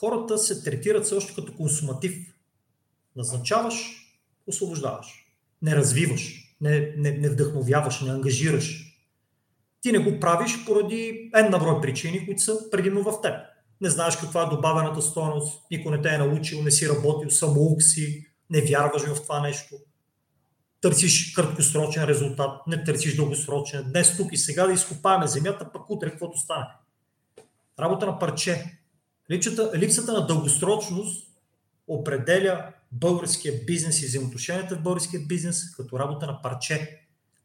B: хората се третират също като консуматив. Назначаваш, освобождаваш. Не развиваш, не, не, не вдъхновяваш, не ангажираш. Ти не го правиш поради една брой причини, които са предимно в теб. Не знаеш каква е добавената стоеност, никой не те е научил, не си работил, самоук си, не вярваш в това нещо. Търсиш краткосрочен резултат, не търсиш дългосрочен. Днес тук и сега да изкопаваме земята, пък утре каквото стане. Работа на парче. Липсата, липсата на дългосрочност определя българския бизнес и взаимоотношенията в българския бизнес като работа на парче.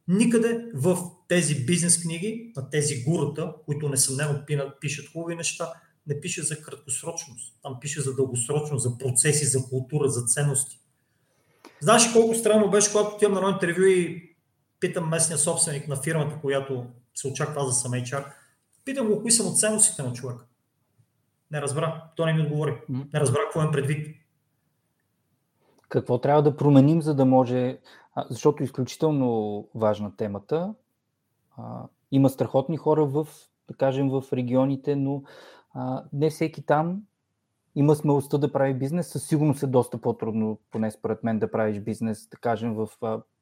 B: Никъде в тези бизнес книги, на тези гурата, които несъмнено пишат хубави неща, не пише за краткосрочност. Там пише за дългосрочност, за процеси, за култура, за ценности. Знаеш колко странно беше, когато отивам на едно интервю и питам местния собственик на фирмата, която се очаква за съм HR, питам го кои са му ценностите на човека. Не разбра. Той не ми отговори. Не разбра какво им предвид.
A: Какво трябва да променим, за да може, защото е изключително важна темата. Има страхотни хора в, да кажем, в регионите, но не всеки там има смелостта да прави бизнес. Със сигурност е доста по-трудно, поне според мен, да правиш бизнес, да кажем, в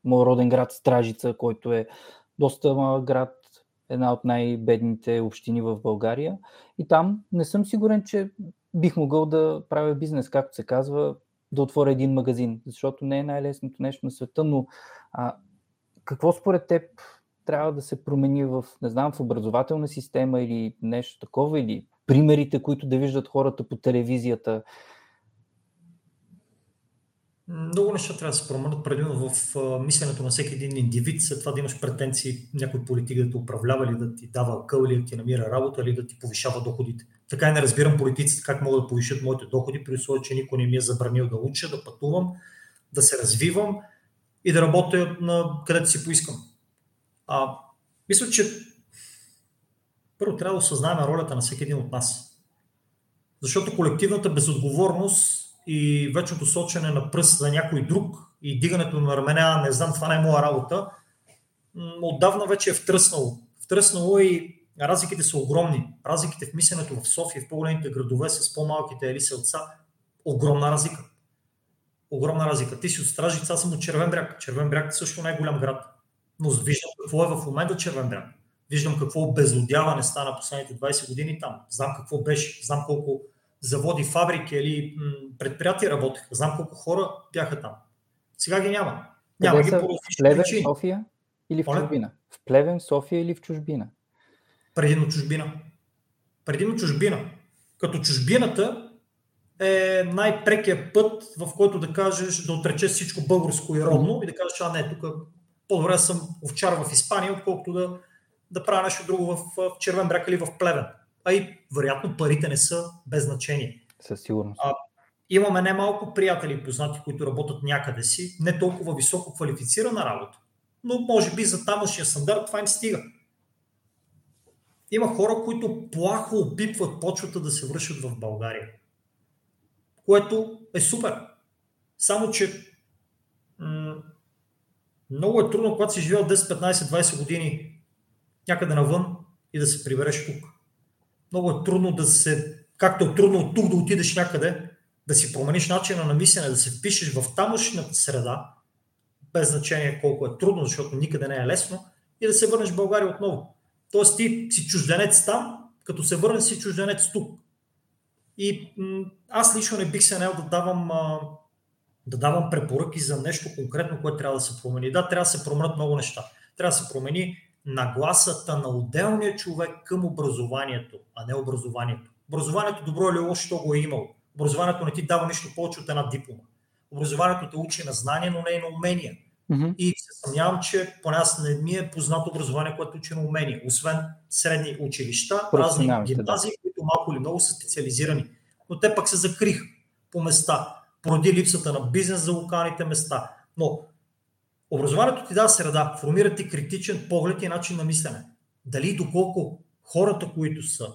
A: моят роден град Стражица, който е доста малък град, една от най-бедните общини в България. И там не съм сигурен, че бих могъл да правя бизнес, както се казва, да отворя един магазин, защото не е най-лесното нещо на света, но а, какво според теб трябва да се промени в, не знам, в образователна система или нещо такова, или примерите, които да виждат хората по телевизията?
B: Много неща трябва да се променят, предимно в мисленето на всеки един индивид, след това да имаш претенции някой политик да те управлява или да ти дава къл, или да ти намира работа, или да ти повишава доходите. Така и не разбирам политиците как могат да повишат моите доходи, при условие, че никой не ми е забранил да уча, да пътувам, да се развивам и да работя на където си поискам. А, мисля, че първо трябва да осъзнаем ролята на всеки един от нас. Защото колективната безотговорност и вечното сочене на пръст за някой друг и дигането на рамене, не знам, това не е моя работа, отдавна вече е втръснало. Втръснало и разликите са огромни. Разликите в мисленето в София, в по-големите градове с по-малките ели селца, огромна разлика. Огромна разлика. Ти си от Стражица, аз съм от Червен бряг. Червен бряг е също най-голям град. Но виждам какво е в момента Червен бряг. Виждам какво обезлюдяване стана последните 20 години там. Знам какво беше. Знам колко заводи, фабрики или предприятия работеха. Знам колко хора бяха там. Сега ги няма. Няма
A: ги
B: по
A: различни София или в чужбина? В Плевен, София или в чужбина?
B: Предимно чужбина. Предимно чужбина. Като чужбината е най-прекия път, в който да кажеш, да отречеш всичко българско и родно и да кажеш, а не, тук по-добре съм овчар в Испания, отколкото да, да правя нещо друго в, в Червен бряг или в Плевен. А и вероятно парите не са без значение.
A: Със сигурност.
B: А, имаме немалко приятели и познати, които работят някъде си, не толкова високо квалифицирана работа, но може би за тамошния стандарт това им стига. Има хора, които плахо опитват почвата да се връщат в България. Което е супер. Само, че м- много е трудно, когато си живял 10, 15, 20 години някъде навън и да се прибереш тук. Много е трудно да се, както е трудно от тук да отидеш някъде, да си промениш начина на мислене, да се впишеш в тамошната среда, без значение колко е трудно, защото никъде не е лесно, и да се върнеш в България отново. Тоест ти си чужденец там, като се върнеш си чужденец тук. И м- аз лично не бих се наел да давам, а, да давам препоръки за нещо конкретно, което трябва да се промени. Да, трябва да се променят много неща. Трябва да се промени нагласата на отделния човек към образованието, а не образованието. Образованието добро или лошо, то го е имало. Образованието не ти дава нищо повече от една диплома. Образованието те учи на знания, но не и на умения. Mm-hmm. И се съмнявам, че поне аз не ми е познато образование, което учи на умения. Освен средни училища, разни гимназии, да. които малко или много са специализирани. Но те пък се закриха по места, поради липсата на бизнес за локалните места. Но образованието ти дава среда, формира ти критичен поглед и начин на мислене. Дали доколко хората, които са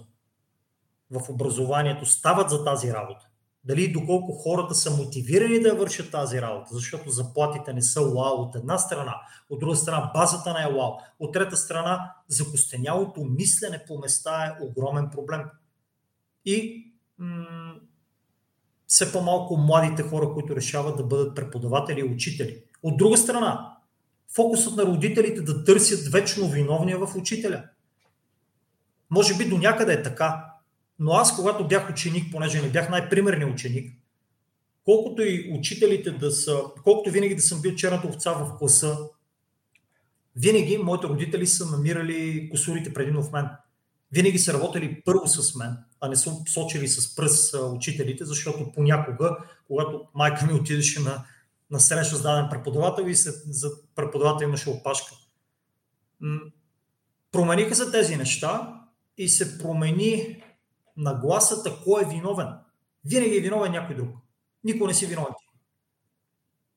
B: в образованието, стават за тази работа, дали доколко хората са мотивирани да вършат тази работа, защото заплатите не са уау от една страна, от друга страна базата не е уау, от трета страна закостенялото мислене по места е огромен проблем. И м- все по-малко младите хора, които решават да бъдат преподаватели и учители. От друга страна, фокусът на родителите да търсят вечно виновния в учителя. Може би до някъде е така, но аз, когато бях ученик, понеже не бях най-примерният ученик, колкото и учителите да са, колкото винаги да съм бил черната овца в класа, винаги моите родители са намирали косурите предимно в мен. Винаги са работили първо с мен, а не са сочили с пръст учителите, защото понякога, когато майка ми отидеше на, на среща с даден преподавател и след, за преподавател имаше опашка. Промениха се тези неща и се промени нагласата кой е виновен. Винаги е виновен някой друг. Никога не си виновен ти.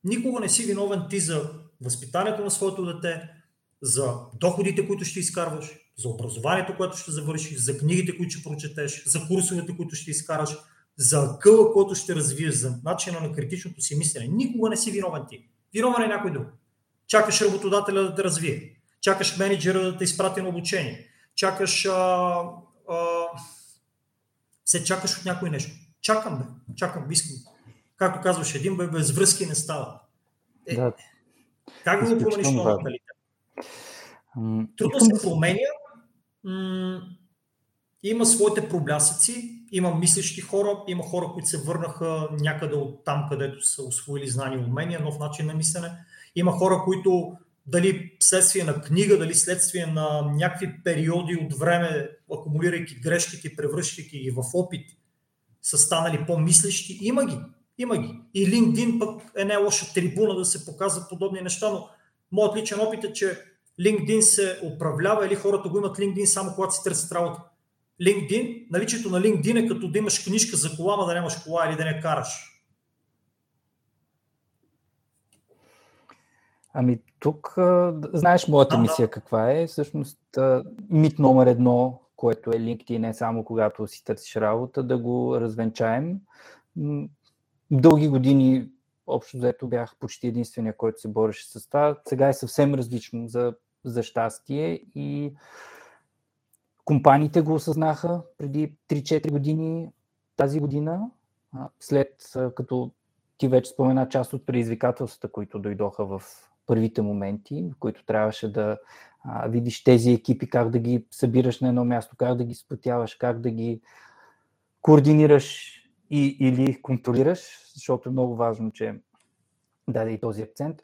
B: Никога не си виновен ти за възпитанието на своето дете, за доходите, които ще изкарваш, за образованието, което ще завършиш, за книгите, които ще прочетеш, за курсовете, които ще изкараш, за акъла, който ще развиеш, за начина на критичното си мислене. Никога не си виновен ти. Виновен е някой друг. Чакаш работодателя да те развие. Чакаш менеджера да те изпрати на обучение. Чакаш а, а, се чакаш от някой нещо. Чакам, бе. Чакам, искам. Както казваш, един бе, без връзки не става. Е, да. Как го промениш този менталитет? Трудно се променя. М- има своите проблясъци, има мислещи хора, има хора, които се върнаха някъде от там, където са освоили знания и умения, нов начин на мислене. Има хора, които дали следствие на книга, дали следствие на някакви периоди от време, акумулирайки грешките, превръщайки ги в опит, са станали по-мислещи. Има ги. Има ги. И LinkedIn пък е не лоша трибуна да се показват подобни неща, но моят личен опит е, че LinkedIn се управлява или хората го имат LinkedIn само когато си търсят работа. LinkedIn, наличието на LinkedIn е като да имаш книжка за кола, но да нямаш кола или да не караш.
A: Ами тук знаеш моята мисия каква е. Всъщност мит номер едно, което е LinkedIn, не само когато си търсиш работа, да го развенчаем. Дълги години общо взето бях почти единствения, който се бореше с това. Сега е съвсем различно за, за щастие и компаниите го осъзнаха преди 3-4 години, тази година, след като ти вече спомена част от предизвикателствата, които дойдоха в първите моменти, в които трябваше да а, видиш тези екипи, как да ги събираш на едно място, как да ги сплотяваш, как да ги координираш и, или контролираш, защото е много важно, че даде и този акцент.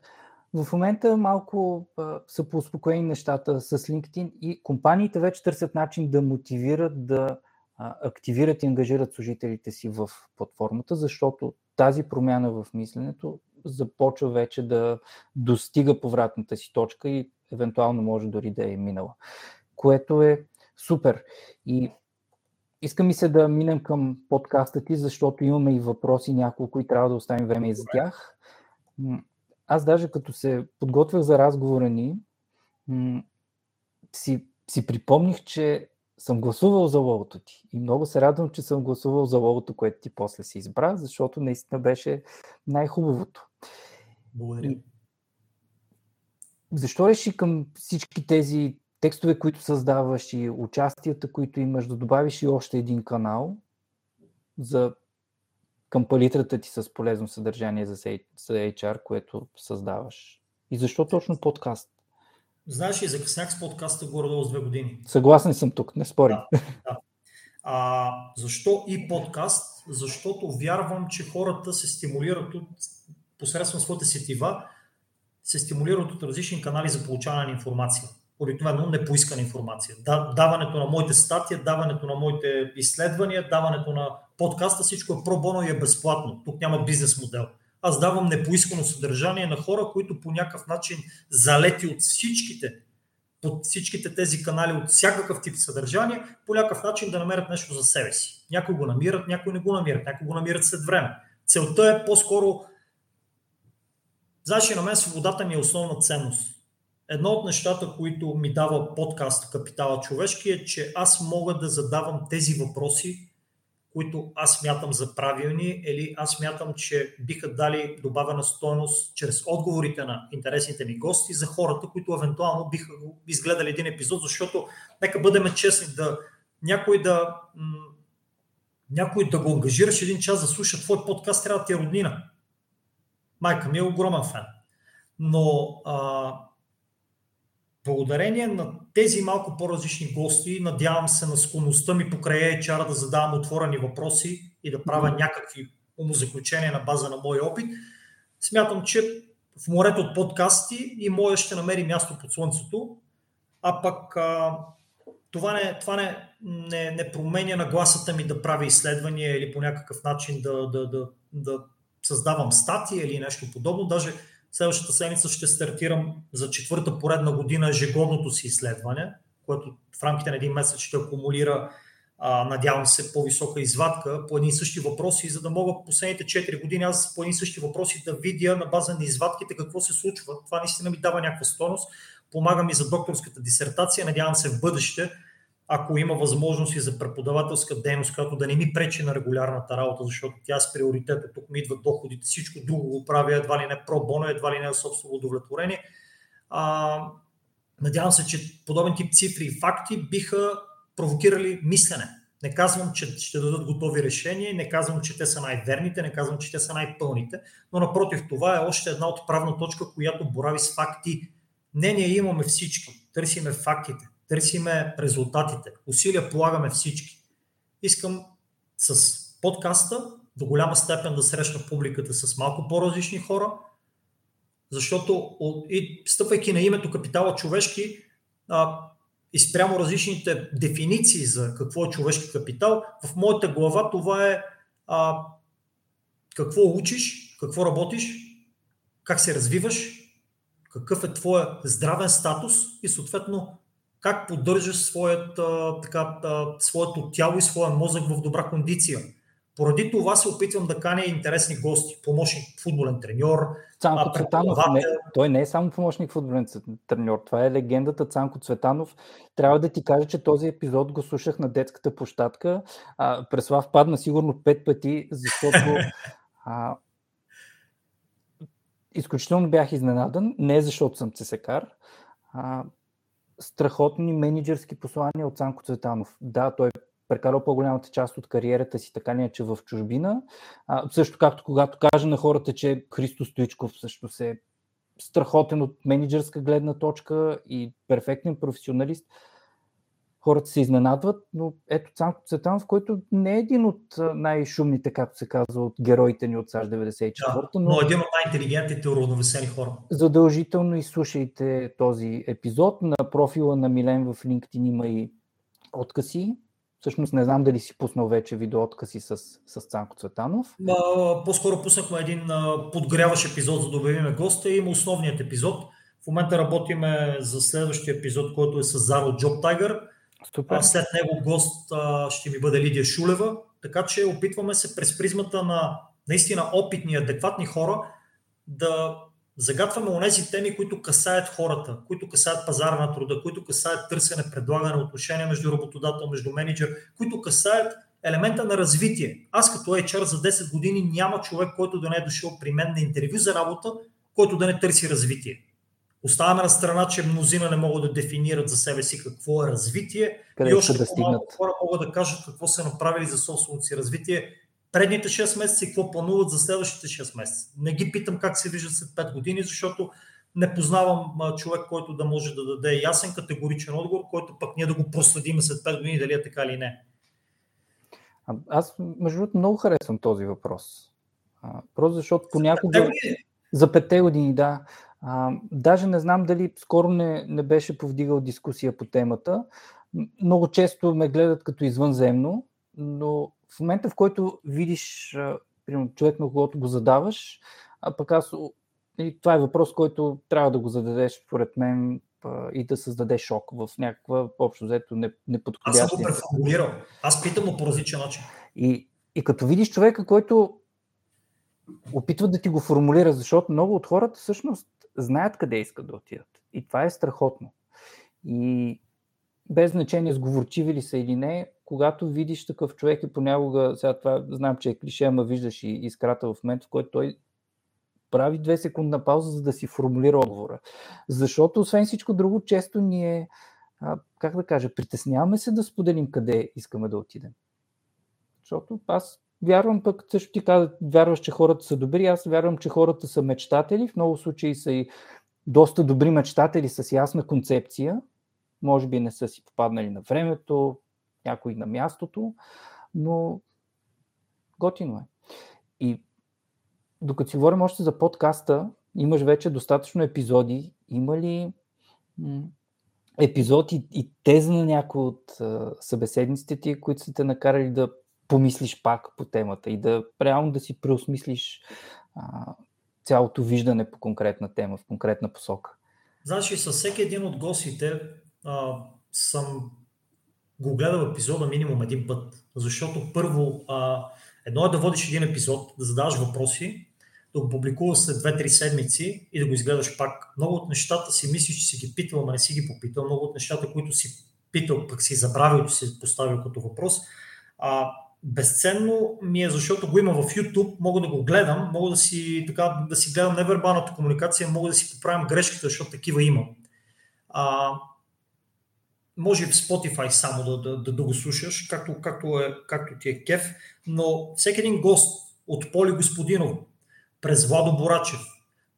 A: В момента малко а, са поуспокоени нещата с LinkedIn и компаниите вече търсят начин да мотивират да а, активират и ангажират служителите си в платформата, защото тази промяна в мисленето започва вече да достига повратната си точка и евентуално може дори да е минала. Което е супер. И искам и се да минем към подкаста ти, защото имаме и въпроси няколко и трябва да оставим време и за тях. Аз даже като се подготвях за разговора ни, си, си припомних, че съм гласувал за логото ти. И много се радвам, че съм гласувал за логото, което ти после си избра, защото наистина беше най-хубавото.
B: Благодаря. И...
A: Защо реши към всички тези текстове, които създаваш и участията, които имаш, да добавиш и още един канал за към палитрата ти с полезно съдържание за HR, което създаваш? И защо точно подкаст?
B: Знаеш ли, закъснях с подкаста горе-долу с две години.
A: Съгласен съм тук, не спорим.
B: Да, да. А, защо и подкаст? Защото вярвам, че хората се стимулират от, посредством своите сетива, се стимулират от различни канали за получаване на информация. Обикновено непоискана информация. Да, даването на моите статия, даването на моите изследвания, даването на подкаста, всичко е пробоно и е безплатно. Тук няма бизнес модел аз давам непоискано съдържание на хора, които по някакъв начин залети от всичките, от всичките тези канали, от всякакъв тип съдържание, по някакъв начин да намерят нещо за себе си. Някои го намират, някои не го намират, някои го намират след време. Целта е по-скоро. Знаеш, на мен свободата ми е основна ценност. Едно от нещата, които ми дава подкаст Капитала човешки е, че аз мога да задавам тези въпроси, които аз смятам за правилни или аз смятам, че биха дали добавена стоеност чрез отговорите на интересните ми гости за хората, които евентуално биха изгледали един епизод, защото нека бъдем честни да някой да някой да го ангажираш един час да слуша твой подкаст, трябва да ти е роднина. Майка ми е огромен фен. Но а, благодарение на тези малко по-различни гости, надявам се на склонността ми покрай HR да задавам отворени въпроси и да правя някакви умозаключения на база на мой опит, смятам, че в морето от подкасти и моя ще намери място под слънцето, а пък а, това, не, това не, не, не променя нагласата ми да правя изследвания или по някакъв начин да, да, да, да създавам статии или нещо подобно. Даже Следващата седмица ще стартирам за четвърта поредна година ежегодното си изследване, което в рамките на един месец ще акумулира, а, надявам се, по-висока извадка по едни и същи въпроси, за да мога последните 4 години аз по едни и същи въпроси да видя на база на извадките какво се случва. Това наистина ми дава някаква стойност. Помага ми за докторската дисертация. Надявам се в бъдеще ако има възможност и за преподавателска дейност, която да не ми пречи на регулярната работа, защото тя с приоритета, тук ми идват доходите, всичко друго го правя, едва ли не про боно, едва ли не собствено удовлетворение. А, надявам се, че подобен тип цифри и факти биха провокирали мислене. Не казвам, че ще дадат готови решения, не казвам, че те са най-верните, не казвам, че те са най-пълните, но напротив, това е още една отправна точка, която борави с факти. Не, ние имаме всички, търсиме фактите търсиме резултатите. Усилия полагаме всички. Искам с подкаста до голяма степен да срещна публиката с малко по-различни хора, защото и стъпвайки на името капитала човешки, а, и спрямо различните дефиниции за какво е човешки капитал, в моята глава това е а, какво учиш, какво работиш, как се развиваш, какъв е твоя здравен статус и съответно как поддържаш своят, а, така, а, своето тяло и своя мозък в добра кондиция. Поради това се опитвам да каня интересни гости. Помощник футболен треньор.
A: Цанко Цветанов. Не, той не е само помощник футболен треньор. Това е легендата Цанко Цветанов. Трябва да ти кажа, че този епизод го слушах на детската площадка. А, Преслав падна сигурно пет пъти, защото а, изключително бях изненадан. Не защото съм цесекар, а, страхотни менеджерски послания от Цанко Цветанов. Да, той прекарал по-голямата част от кариерата си, така не е, че в чужбина. А, също както когато каже на хората, че Христо Стоичков също се е страхотен от менеджерска гледна точка и перфектен професионалист, хората се изненадват, но ето Цанко Цветанов, който не е един от най-шумните, както се казва, от героите ни от САЩ 94-та.
B: Да, но, но един от най-интелигентните уравновесени хора.
A: Задължително изслушайте този епизод. На профила на Милен в LinkedIn има и откази. Всъщност не знам дали си пуснал вече видеооткъси с, с Цанко Цветанов.
B: А, по-скоро пуснахме един а, подгряващ епизод, за да обявиме госта и има основният епизод. В момента работиме за следващия епизод, който е с Заро Job Tiger Супер. След него гост а, ще ми бъде Лидия Шулева, така че опитваме се през призмата на наистина опитни, адекватни хора да загатваме онези теми, които касаят хората, които касаят пазара на труда, които касаят търсене, предлагане, отношения между работодател, между менеджер, които касаят елемента на развитие. Аз като HR за 10 години няма човек, който да не е дошъл при мен на интервю за работа, който да не търси развитие. Оставяме на страна, че мнозина не могат да дефинират за себе си какво е развитие Къде и още да по-малко хора могат да кажат какво са направили за собственото си развитие предните 6 месеца и какво плануват за следващите 6 месеца. Не ги питам как се виждат след 5 години, защото не познавам човек, който да може да даде ясен, категоричен отговор, който пък ние да го проследим след 5 години, дали е така или не.
A: А, аз, между другото, много харесвам този въпрос. А, просто защото понякога... За петте години, да. А, даже не знам дали скоро не, не беше повдигал дискусия по темата. Много често ме гледат като извънземно, но в момента, в който видиш примерно, човек, на когото го задаваш, а пък аз и това е въпрос, който трябва да го зададеш, според мен, и да създаде шок в някаква общо взето неподходяща.
B: Аз съм го преформулирал. Аз питам по различен начин.
A: И, и като видиш човека, който опитва да ти го формулира, защото много от хората всъщност знаят къде искат да отидат. И това е страхотно. И без значение сговорчиви ли са или не, когато видиш такъв човек и понякога, сега това знам, че е клише, ама виждаш и изкрата в момента, в който той прави две секундна пауза, за да си формулира отговора. Защото, освен всичко друго, често ние, а, как да кажа, притесняваме се да споделим къде искаме да отидем. Защото аз вярвам пък, също ти каза, вярваш, че хората са добри, аз вярвам, че хората са мечтатели, в много случаи са и доста добри мечтатели с ясна концепция, може би не са си попаднали на времето, някои на мястото, но готино е. И докато си говорим още за подкаста, имаш вече достатъчно епизоди. Има ли епизоди и теза на някои от събеседниците ти, които са те накарали да помислиш пак по темата и да реално да си преосмислиш а, цялото виждане по конкретна тема, в конкретна посока.
B: Значи, със всеки един от гостите а, съм го гледал епизода минимум един път. Защото първо, а, едно е да водиш един епизод, да задаваш въпроси, да го публикуваш след 2-3 седмици и да го изгледаш пак. Много от нещата си мислиш, че си ги питал, ама не си ги попитал. Много от нещата, които си питал, пък си забравил, че си поставил като въпрос. А, безценно ми е, защото го има в YouTube, мога да го гледам, мога да си, така, да си гледам невербалната комуникация, мога да си поправям грешките, защото такива има. А, може в Spotify само да, да, да, да го слушаш, както, както, е, както ти е кеф, но всеки един гост от Поли Господинов, през Владо Борачев,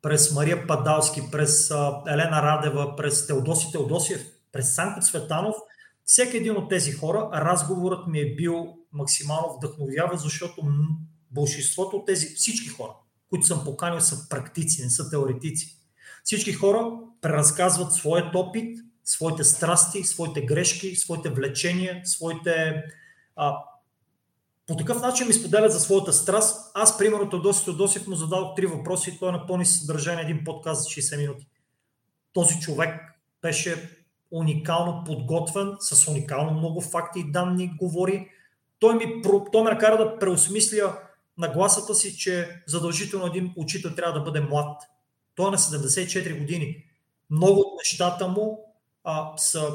B: през Мария Падалски, през Елена Радева, през Теодоси Теодосиев, през Санко Цветанов, всеки един от тези хора, разговорът ми е бил максимално вдъхновява, защото большинството от тези, всички хора, които съм поканил, са практици, не са теоретици. Всички хора преразказват своят опит, своите страсти, своите грешки, своите влечения, своите... А, по такъв начин ми споделят за своята страст. Аз, примерно, Тодосив Тодосив му задал три въпроси и той напълни съдържание един подкаст за 60 минути. Този човек беше уникално подготвен, с уникално много факти и данни говори. Той ми, той ме накара да преосмисля нагласата си, че задължително един учител трябва да бъде млад. Той е на 74 години. Много от нещата му а, са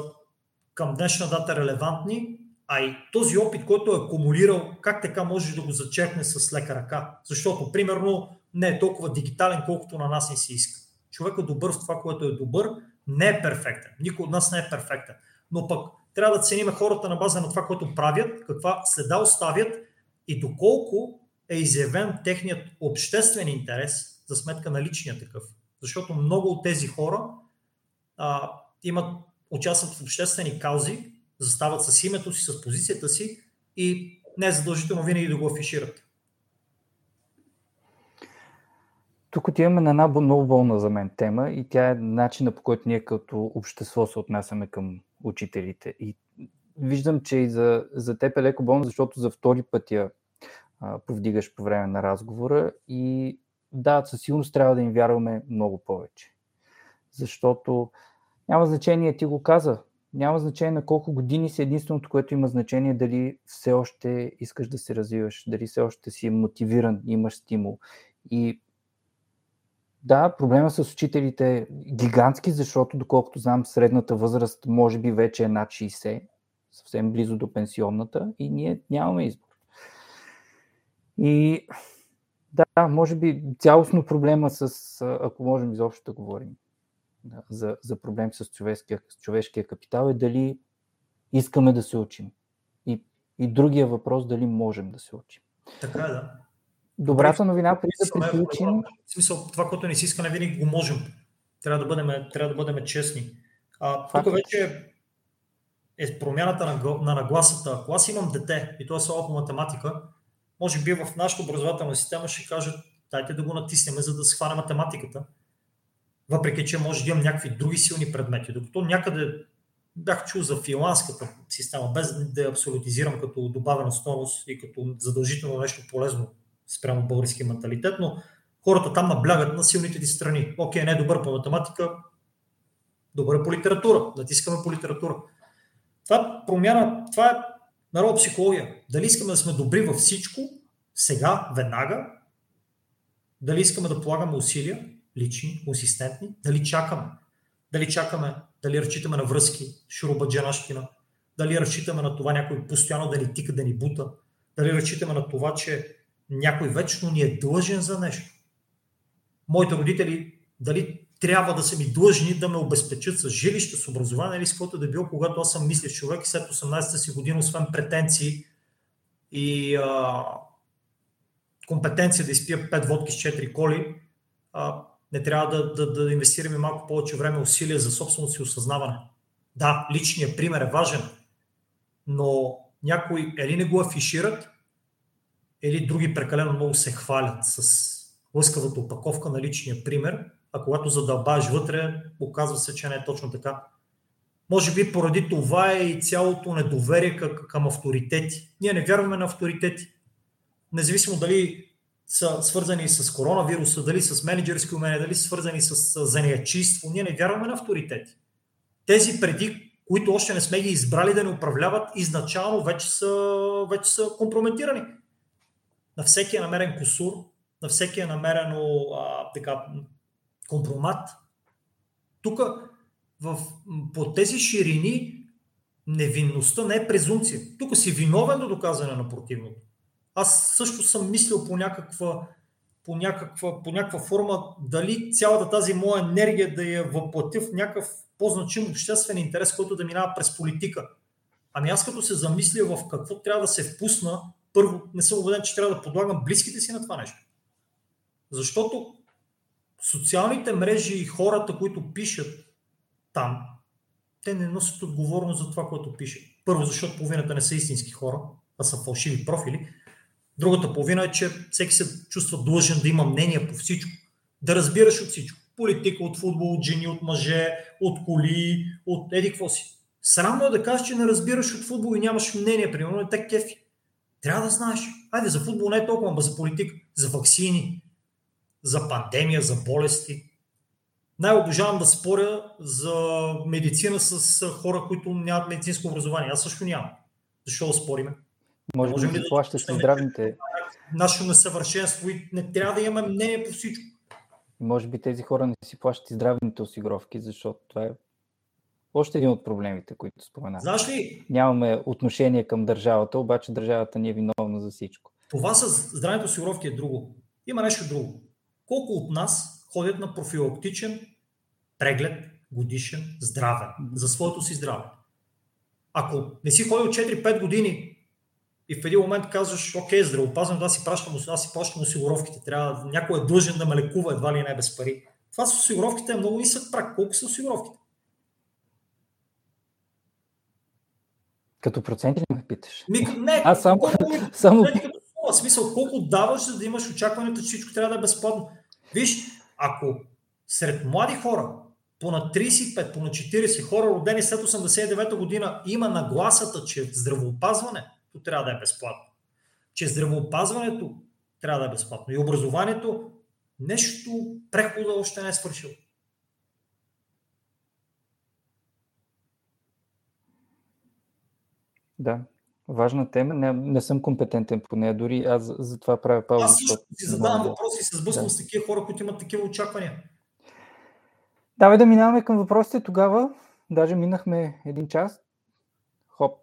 B: към днешна дата релевантни, а и този опит, който е акумулирал, как така може да го зачеркне с лека ръка? Защото, примерно, не е толкова дигитален, колкото на нас не се иска. Човек е добър в това, което е добър, Не е перфектен. Никой от нас не е перфектен. Но пък трябва да ценим хората на база на това, което правят, каква следа оставят и доколко е изявен техният обществен интерес за сметка на личния такъв. Защото много от тези хора а, имат, участват в обществени каузи, застават с името си, с позицията си и не е задължително винаги да го афишират.
A: Тук отиваме на една много болна за мен тема и тя е начина по който ние като общество се отнасяме към учителите. И виждам, че и за, за теб е леко болно, защото за втори път я а, повдигаш по време на разговора и да, със сигурност трябва да им вярваме много повече. Защото няма значение, ти го каза, няма значение на колко години си, единственото, което има значение дали все още искаш да се развиваш, дали все още си мотивиран, имаш стимул. И да, проблема с учителите е гигантски, защото доколкото знам, средната възраст може би вече е над 60, съвсем близо до пенсионната и ние нямаме избор. И да, може би цялостно проблема с, ако можем изобщо да говорим за, за проблем с човешкия, с човешкия капитал е дали искаме да се учим. И, и другия въпрос дали можем да се учим.
B: Така е, да.
A: Добрата новина, преди да приключим...
B: В смисъл, това, което ни си иска, не винаги го можем. Трябва да бъдем, трябва да бъдем честни. А, тук вече е промяната на, на нагласата. Ако аз имам дете и то е само по математика, може би в нашата образователна система ще кажат, дайте да го натиснем, за да схване математиката. Въпреки, че може да имам някакви други силни предмети. Докато някъде бях чул за финландската система, без да я абсолютизирам като добавена стойност и като задължително нещо полезно спрямо българския менталитет, но хората там наблягат на силните ти страни. Окей, не е добър по математика, добър е по литература, натискаме по литература. Това промяна, това е народна психология. Дали искаме да сме добри във всичко, сега, веднага, дали искаме да полагаме усилия, лични, консистентни, дали чакаме, дали чакаме, дали разчитаме на връзки, шурубаджанащина, дали разчитаме на това някой постоянно да ни тика, да ни бута, дали разчитаме на това, че някой вечно ни е длъжен за нещо. Моите родители дали трябва да са ми длъжни да ме обезпечат с жилище, с образование или с каквото да било, когато аз съм мислещ човек и след 18-та си година, освен претенции и а, компетенция да изпия 5 водки с 4 коли, а, не трябва да, да, да инвестираме малко повече време, усилия за собственото си осъзнаване. Да, личният пример е важен, но някои или не го афишират, или други прекалено много се хвалят с лъскавата опаковка на личния пример, а когато задълбаеш вътре, оказва се, че не е точно така. Може би поради това е и цялото недоверие към, авторитети. Ние не вярваме на авторитети. Независимо дали са свързани с коронавируса, дали с менеджерски умения, дали са свързани с занаячиство, ние не вярваме на авторитети. Тези преди, които още не сме ги избрали да ни управляват, изначално вече са, вече са компрометирани на всеки е намерен косур, на всеки е намерено а, така, компромат. Тук по тези ширини невинността не е презумпция. Тук си виновен до доказане на противното. Аз също съм мислил по някаква, по някаква, по някаква форма дали цялата тази моя енергия да я въплатя в някакъв по-значим обществен интерес, който да минава през политика. Ами аз като се замисля в какво трябва да се впусна, първо, не съм убеден, че трябва да подлагам близките си на това нещо. Защото социалните мрежи и хората, които пишат там, те не носят отговорност за това, което пишат. Първо, защото половината не са истински хора, а са фалшиви профили. Другата половина е, че всеки се чувства длъжен да има мнение по всичко. Да разбираш от всичко. Политика, от футбол, от жени, от мъже, от коли, от еди какво си. Срамно е да кажеш, че не разбираш от футбол и нямаш мнение, примерно, не те кефи. Трябва да знаеш. Айде, за футбол не е толкова, но за политика, за вакцини, за пандемия, за болести. Най-обожавам да споря за медицина с хора, които нямат медицинско образование. Аз също нямам. Защо да спориме?
A: Може Можем би да плаща с здравните.
B: Нашето несъвършенство и не трябва да имаме мнение по всичко.
A: Може би тези хора не си плащат и здравните осигуровки, защото това е още един от проблемите, които споменах.
B: Знаеш ли?
A: Нямаме отношение към държавата, обаче държавата ни е виновна за всичко.
B: Това с здравните осигуровки е друго. Има нещо друго. Колко от нас ходят на профилактичен преглед годишен здраве, за своето си здраве. Ако не си ходил 4-5 години и в един момент казваш, окей, здравеопазвам, да си пращам, аз си плащам осигуровките, трябва, някой е длъжен да ме лекува, едва ли не без пари. Това с осигуровките е много нисък прак. Колко са осигуровките?
A: Като проценти ли ме питаш?
B: Ми, не,
A: Аз само... Колко, само...
B: Не, като смисъл, колко даваш, за да имаш очакването, че всичко трябва да е безплатно. Виж, ако сред млади хора, по на 35, по на 40 хора, родени след 89 година, има нагласата, че здравеопазването трябва да е безплатно. Че здравеопазването трябва да е безплатно. И образованието нещо прехода още не е свършил.
A: Да, важна тема. Не, не съм компетентен по нея, дори аз за, това правя пауза.
B: Аз също си задавам въпроси и се сблъсквам да. с такива хора, които имат такива очаквания.
A: Давай да минаваме към въпросите тогава. Даже минахме един час. Хоп.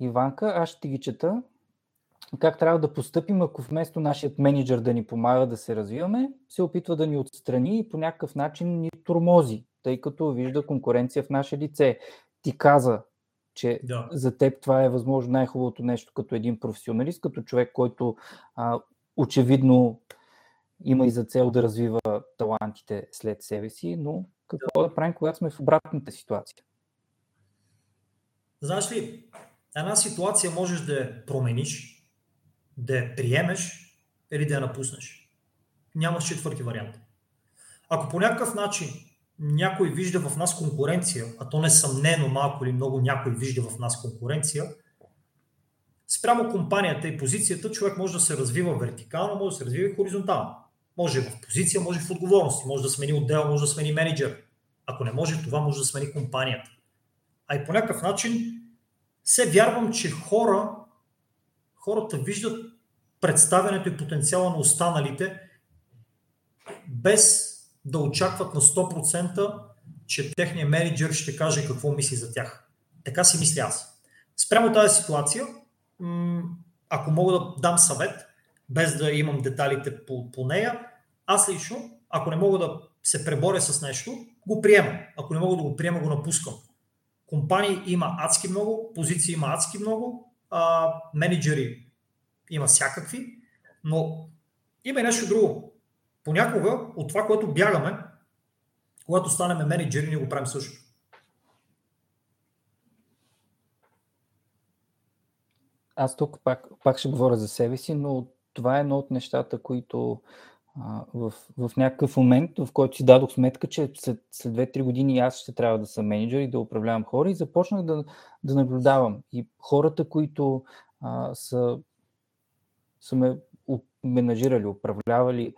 A: Иванка, аз ще ги чета. Как трябва да поступим, ако вместо нашият менеджер да ни помага да се развиваме, се опитва да ни отстрани и по някакъв начин ни тормози, тъй като вижда конкуренция в наше лице. Ти каза, че да. за теб това е възможно най-хубавото нещо като един професионалист, като човек, който а, очевидно има и за цел да развива талантите след себе си, но какво да, да правим, когато сме в обратната ситуация?
B: Знаеш ли, една ситуация можеш да я промениш, да я приемеш или да я напуснеш. Нямаш четвърти вариант. Ако по някакъв начин някой вижда в нас конкуренция, а то несъмнено малко или много някой вижда в нас конкуренция, спрямо компанията и позицията човек може да се развива вертикално, може да се развива и хоризонтално. Може в позиция, може в отговорност, може да смени отдел, може да смени менеджер. Ако не може това, може да смени компанията. А и по някакъв начин се вярвам, че хора, хората виждат представянето и потенциала на останалите без да очакват на 100%, че техният менеджер ще каже какво мисли за тях. Така си мисля аз. Спрямо тази ситуация, ако мога да дам съвет, без да имам деталите по, по нея, аз лично, ако не мога да се преборя с нещо, го приемам. Ако не мога да го приема, го напускам. Компании има адски много, позиции има адски много, а, менеджери има всякакви, но има и нещо друго. Понякога от това, което бягаме, когато станем менеджери, ние го правим също.
A: Аз тук пак, пак ще говоря за себе си, но това е едно от нещата, които а, в, в някакъв момент, в който си дадох сметка, че след, след 2-3 години аз ще трябва да съм менеджер и да управлявам хора и започнах да, да наблюдавам. И хората, които а, са, са ме менажирали, управлявали,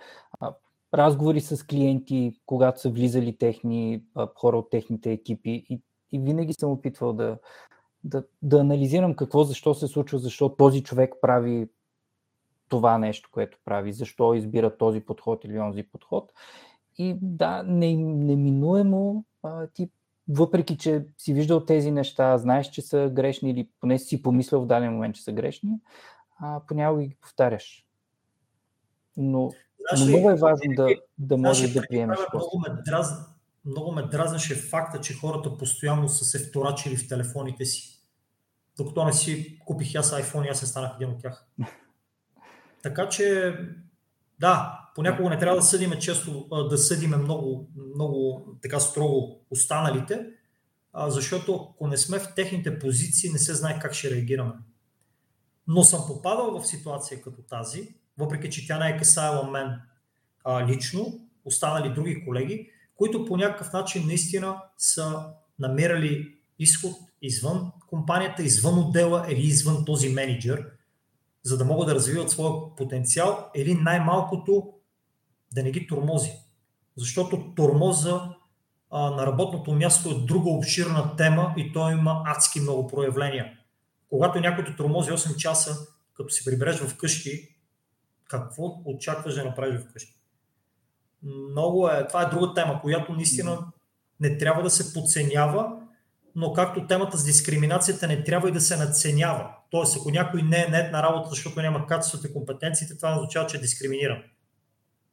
A: разговори с клиенти, когато са влизали техни хора от техните екипи и, и винаги съм опитвал да, да, да анализирам какво, защо се случва, защо този човек прави това нещо, което прави, защо избира този подход или онзи подход. И да, не, неминуемо а, ти, въпреки че си виждал тези неща, знаеш, че са грешни или поне си помислял в даден момент, че са грешни, а, понякога ги повтаряш. Но, но много е важно да, да можеш да приемеш.
B: Много ме, драз, много ме дразнаше факта, че хората постоянно са се вторачили в телефоните си. Докато не си купих аз iPhone и аз се станах един от тях. Така че, да, понякога не трябва да съдиме често, да съдиме много, много така строго останалите, защото ако не сме в техните позиции, не се знае как ще реагираме. Но съм попадал в ситуация като тази, въпреки че тя не е касаела мен а, лично, останали други колеги, които по някакъв начин наистина са намерили изход извън компанията, извън отдела или извън този менеджер, за да могат да развиват своя потенциал или най-малкото да не ги тормози. Защото тормоза а, на работното място е друга обширна тема и той има адски много проявления. Когато някой те тормози 8 часа, като си прибереш къщи, какво очакваш да направиш вкъщи? Много е, това е друга тема, която наистина не трябва да се подценява, но както темата с дискриминацията не трябва и да се надценява. Тоест, ако някой не е нет на работа, защото няма качеството и компетенциите, това означава, че е дискриминиран.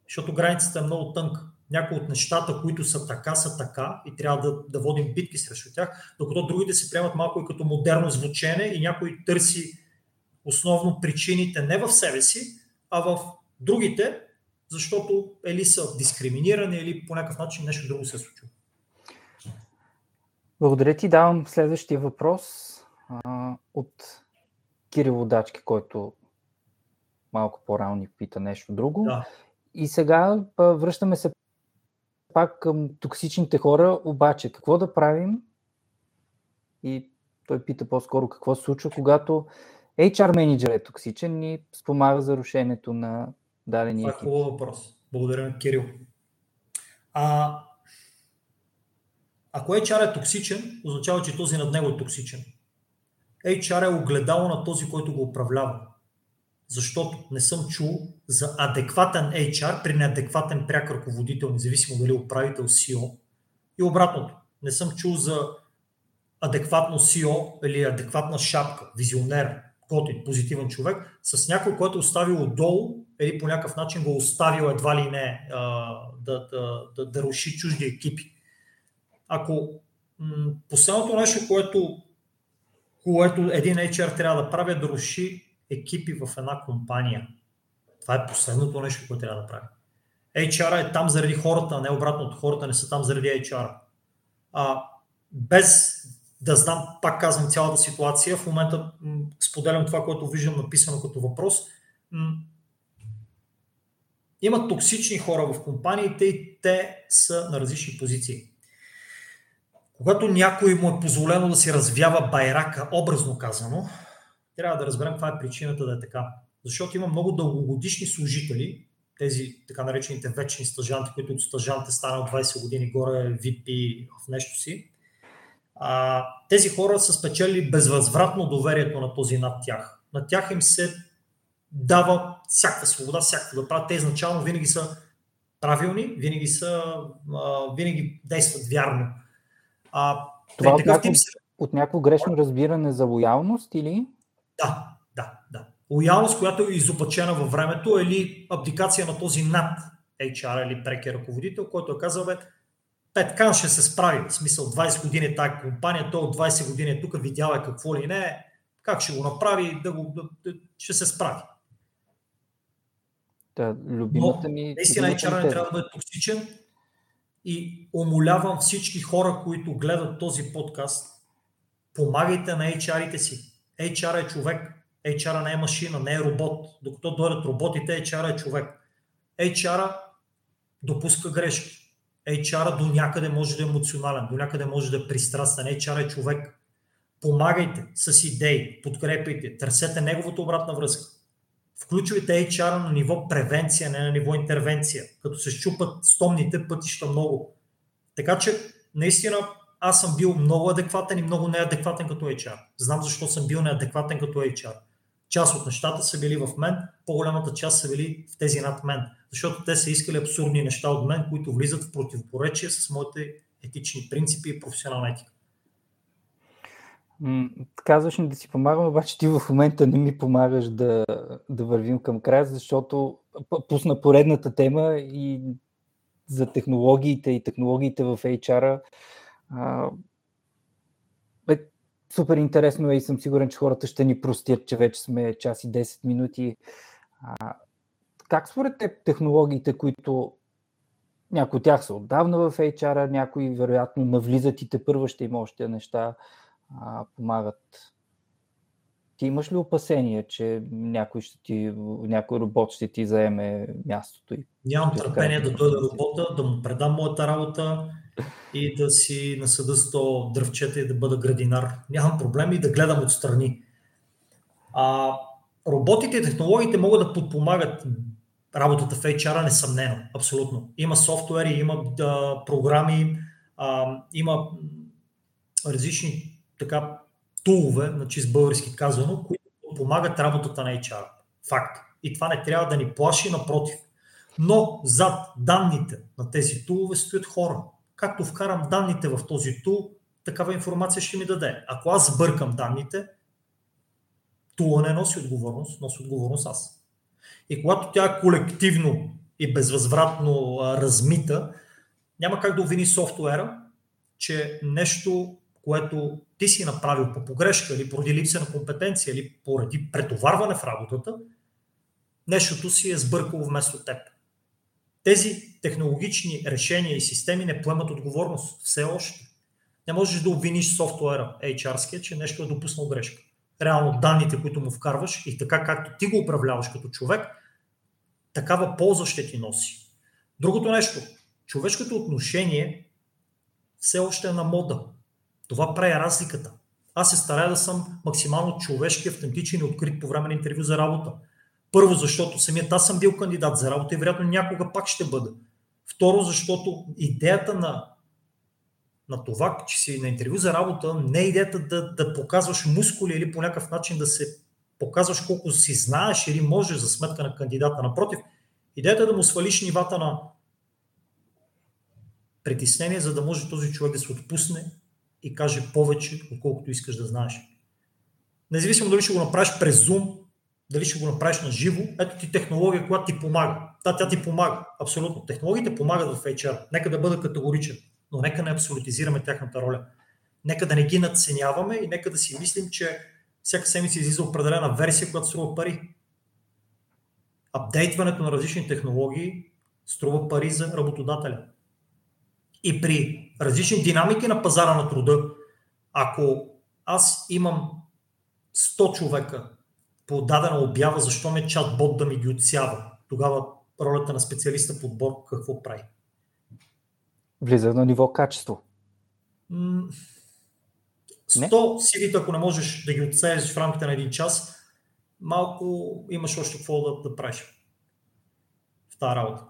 B: Защото границата е много тънка. Някои от нещата, които са така, са така и трябва да, да водим битки срещу тях, докато другите се приемат малко и като модерно звучене и някой търси основно причините не в себе си, а в другите, защото или са дискриминирани, или по някакъв начин нещо друго се е случило.
A: Благодаря ти. Давам следващия въпрос а, от Кирил Водачки, който малко по-рано ни пита нещо друго. Да. И сега връщаме се пак към токсичните хора, обаче какво да правим? И той пита по-скоро какво се случва, когато HR менеджер е токсичен и спомага за рушенето на дадения
B: екип. Това е хубав въпрос. Благодаря, Кирил. А, ако HR е токсичен, означава, че този над него е токсичен. HR е огледало на този, който го управлява. Защото не съм чул за адекватен HR при неадекватен пряк ръководител, независимо дали е управител CEO. И обратното. Не съм чул за адекватно CEO или адекватна шапка, визионер, готин, позитивен човек, с някой, който е оставил отдолу или по някакъв начин го оставил едва ли не да, да, да, да руши чужди екипи. Ако м- последното нещо, което което един HR трябва да прави е да руши екипи в една компания. Това е последното нещо, което трябва да прави. HR е там заради хората, не обратното. Хората не са там заради HR. А, без да знам, пак казвам цялата ситуация, в момента м- споделям това, което виждам написано като въпрос. М- има токсични хора в компаниите и те са на различни позиции. Когато някой му е позволено да си развява байрака, образно казано, трябва да разберем каква е причината да е така. Защото има много дългогодишни служители, тези така наречените вечни стъжанти, които от стъжанте станат 20 години горе VP в нещо си. А, тези хора са спечели безвъзвратно доверието на този над тях. На тях им се дава всякаква свобода, всякакво да правят. Те изначално винаги са правилни, винаги, са, а, винаги действат вярно.
A: А, Това от, някакво, се... от някакво грешно разбиране за лоялност или?
B: Да. Лоялност, която е изопачена във времето или абдикация на този над HR или преки ръководител, който е казал, бе, Петкан ще се справи. В смисъл 20 години е тази компания, той от 20 години е тук, видял е какво ли не, как ще го направи, да го, да, ще се справи.
A: Да, любимата ми... Но,
B: наистина HR не трябва да бъде токсичен, и умолявам всички хора, които гледат този подкаст, помагайте на HR-ите си. HR е човек. HR не е машина, не е робот. Докато дойдат роботите, HR е човек. HR допуска грешки. HR до някъде може да е емоционален, до някъде може да е пристрастен. HR е човек. Помагайте с идеи, подкрепяйте, търсете неговата обратна връзка. Включвайте HR на ниво превенция, не на ниво интервенция, като се щупат стомните пътища много. Така че, наистина, аз съм бил много адекватен и много неадекватен като HR. Знам защо съм бил неадекватен като HR. Част от нещата са били в мен, по-голямата част са били в тези над мен. Защото те са искали абсурдни неща от мен, които влизат в противопоречие с моите етични принципи и професионална етика.
A: Казваш ми да си помагам, обаче ти в момента не ми помагаш да, да вървим към края, защото пусна поредната тема и за технологиите и технологиите в HR. Супер интересно е и съм сигурен, че хората ще ни простят, че вече сме час и 10 минути. А, как според теб технологиите, които някои от тях са отдавна в HR, някои вероятно навлизат и те първа ще има още неща, а, помагат. Ти имаш ли опасение, че някой, ще ти, някой робот ще ти заеме мястото? И
B: Нямам търпение да дойде робота, да му предам моята работа и да си насъда 100 дръвчета и да бъда градинар. Нямам проблеми и да гледам отстрани. А, роботите и технологиите могат да подпомагат работата в HR, несъмнено, абсолютно. Има софтуери, има да, програми, а, има различни така тулове, на чист български казано, които помагат работата на HR. Факт. И това не трябва да ни плаши, напротив. Но зад данните на тези тулове стоят хора. Както вкарам данните в този тул, такава информация ще ми даде. Ако аз сбъркам данните, тула не носи отговорност, носи отговорност аз. И когато тя е колективно и безвъзвратно размита, няма как да обвини софтуера, че нещо, което ти си направил по погрешка или поради липса на компетенция или поради претоварване в работата, нещото си е сбъркало вместо теб. Тези технологични решения и системи не поемат отговорност все още. Не можеш да обвиниш софтуера HR-ския, че нещо е допуснал грешка. Реално данните, които му вкарваш и така както ти го управляваш като човек, такава полза ще ти носи. Другото нещо, човешкото отношение все още е на мода. Това прави разликата. Аз се старая да съм максимално човешки, автентичен и открит по време на интервю за работа. Първо, защото самият аз съм бил кандидат за работа и вероятно някога пак ще бъда. Второ, защото идеята на, на това, че си на интервю за работа, не е идеята да, да показваш мускули или по някакъв начин да се показваш колко си знаеш или можеш за сметка на кандидата. Напротив, идеята е да му свалиш нивата на притеснение, за да може този човек да се отпусне и каже повече, отколкото искаш да знаеш. Независимо дали ще го направиш през Zoom, дали ще го направиш на живо, ето ти технология, която ти помага. Да, тя ти помага. Абсолютно. Технологиите помагат в HR. Нека да бъда категоричен, но нека не абсолютизираме тяхната роля. Нека да не ги надценяваме и нека да си мислим, че всяка седмица излиза определена версия, която струва пари. Апдейтването на различни технологии струва пари за работодателя. И при различни динамики на пазара на труда, ако аз имам 100 човека по дадена обява, защо ме чат-бот да ми ги отсява? Тогава ролята на специалиста по отбор какво прави?
A: Влиза на ниво качество.
B: 100 cv ако не можеш да ги отсееш в рамките на един час, малко имаш още какво да, да правиш в тази работа.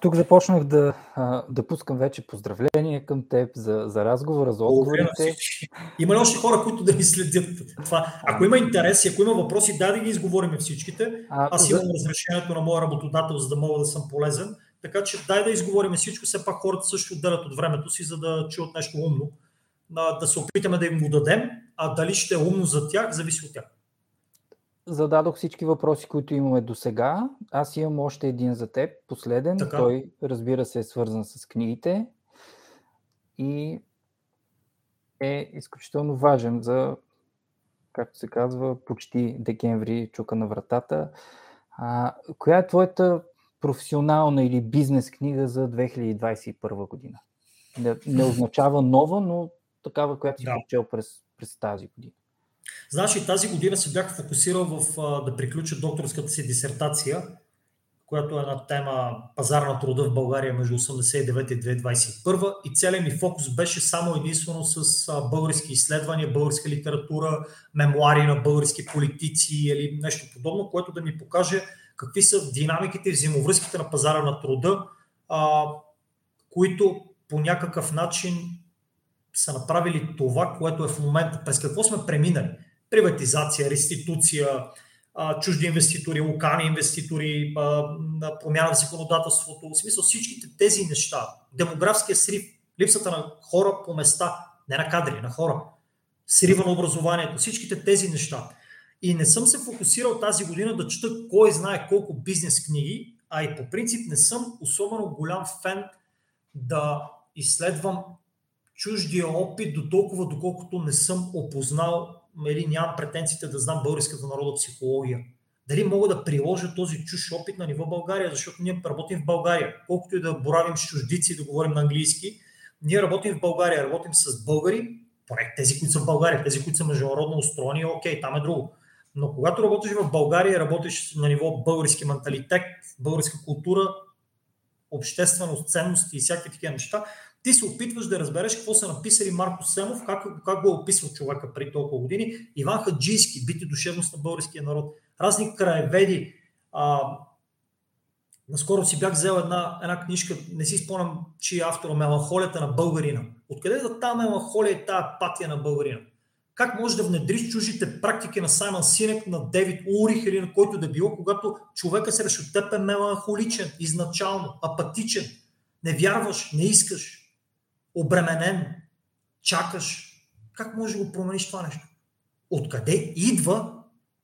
A: Тук започнах да, да пускам вече поздравления към теб за, за разговора, за отговорите.
B: Има ли още хора, които да ни следят това? Ако има интерес и ако има въпроси, дай да ги изговорим всичките. А, Аз имам за... разрешението на моя работодател, за да мога да съм полезен. Така че дай да изговорим всичко. Все пак хората също отделят от времето си, за да чуят нещо умно. Да се опитаме да им го дадем, а дали ще е умно за тях, зависи от тях
A: зададох всички въпроси, които имаме до сега. Аз имам още един за теб, последен. Така. Той, разбира се, е свързан с книгите и е изключително важен за, както се казва, почти декември чука на вратата. А, коя е твоята професионална или бизнес книга за 2021 година? Не, не означава нова, но такава, която си да. прочел през, през тази година.
B: Знаеш, и тази година се бях фокусирал в а, да приключа докторската си дисертация, която е на тема пазар на труда в България между 89 и 2021 и целият ми фокус беше само единствено с а, български изследвания, българска литература, мемуари на български политици или нещо подобно, което да ми покаже какви са динамиките и взаимовръзките на пазара на труда, а, които по някакъв начин са направили това, което е в момента, през какво сме преминали. Приватизация, реституция, чужди инвеститори, локални инвеститори, промяна в законодателството, в смисъл всичките тези неща, демографския срив, липсата на хора по места, не на кадри, на хора, срива на образованието, всичките тези неща. И не съм се фокусирал тази година да чета кой знае колко бизнес книги, а и по принцип не съм особено голям фен да изследвам чуждия опит до толкова, доколкото не съм опознал или нямам претенциите да знам българската народна психология. Дали мога да приложа този чуж опит на ниво България, защото ние работим в България. Колкото и да боравим с чуждици и да говорим на английски, ние работим в България, работим с българи, поне тези, които са в България, тези, които са международно устроени, окей, там е друго. Но когато работиш в България, работиш на ниво български менталитет, българска култура, общественост, ценности и всякакви такива неща, ти се опитваш да разбереш какво са написали Марко Семов, как, как го е описал човека преди толкова години, Иван Хаджийски, бити душевност на българския народ, разни краеведи. А, наскоро си бях взел една, една книжка, не си спомням, че е автора Меланхолията на българина. Откъде да тази меланхолия и тази апатия на българина? Как може да внедриш чужите практики на Саймън Синек, на Девид Урих или на който да било, когато човека срещу теб е меланхоличен, изначално, апатичен, не вярваш, не искаш, обременен, чакаш. Как може да го промениш това нещо? Откъде идва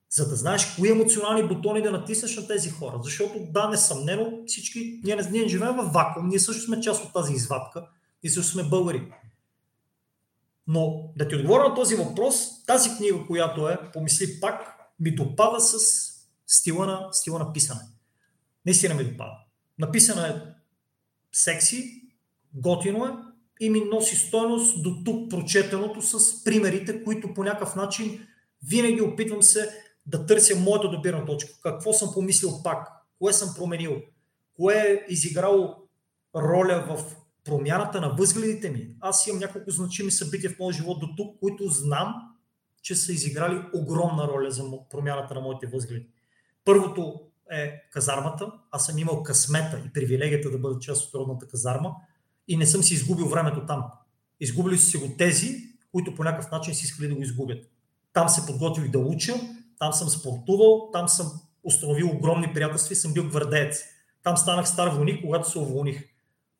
B: за да знаеш кои емоционални бутони да натиснеш на тези хора. Защото да, несъмнено, всички, ние ние не живеем в вакуум, ние също сме част от тази извадка и също сме българи. Но да ти отговоря на този въпрос, тази книга, която е, помисли пак, ми допада с стила на, стила на писане. Наистина ми допада. Написана е секси, готино е и ми носи стойност до тук прочетеното с примерите, които по някакъв начин винаги опитвам се да търся моята добирна точка. Какво съм помислил пак, кое съм променил, кое е изиграло роля в промяната на възгледите ми. Аз имам няколко значими събития в моя живот до тук, които знам, че са изиграли огромна роля за промяната на моите възгледи. Първото е казармата. Аз съм имал късмета и привилегията да бъда част от родната казарма и не съм си изгубил времето там. Изгубили са си го тези, които по някакъв начин си искали да го изгубят. Там се подготвих да уча, там съм спортувал, там съм установил огромни приятелства и съм бил гвардеец. Там станах стар войник, когато се уволних.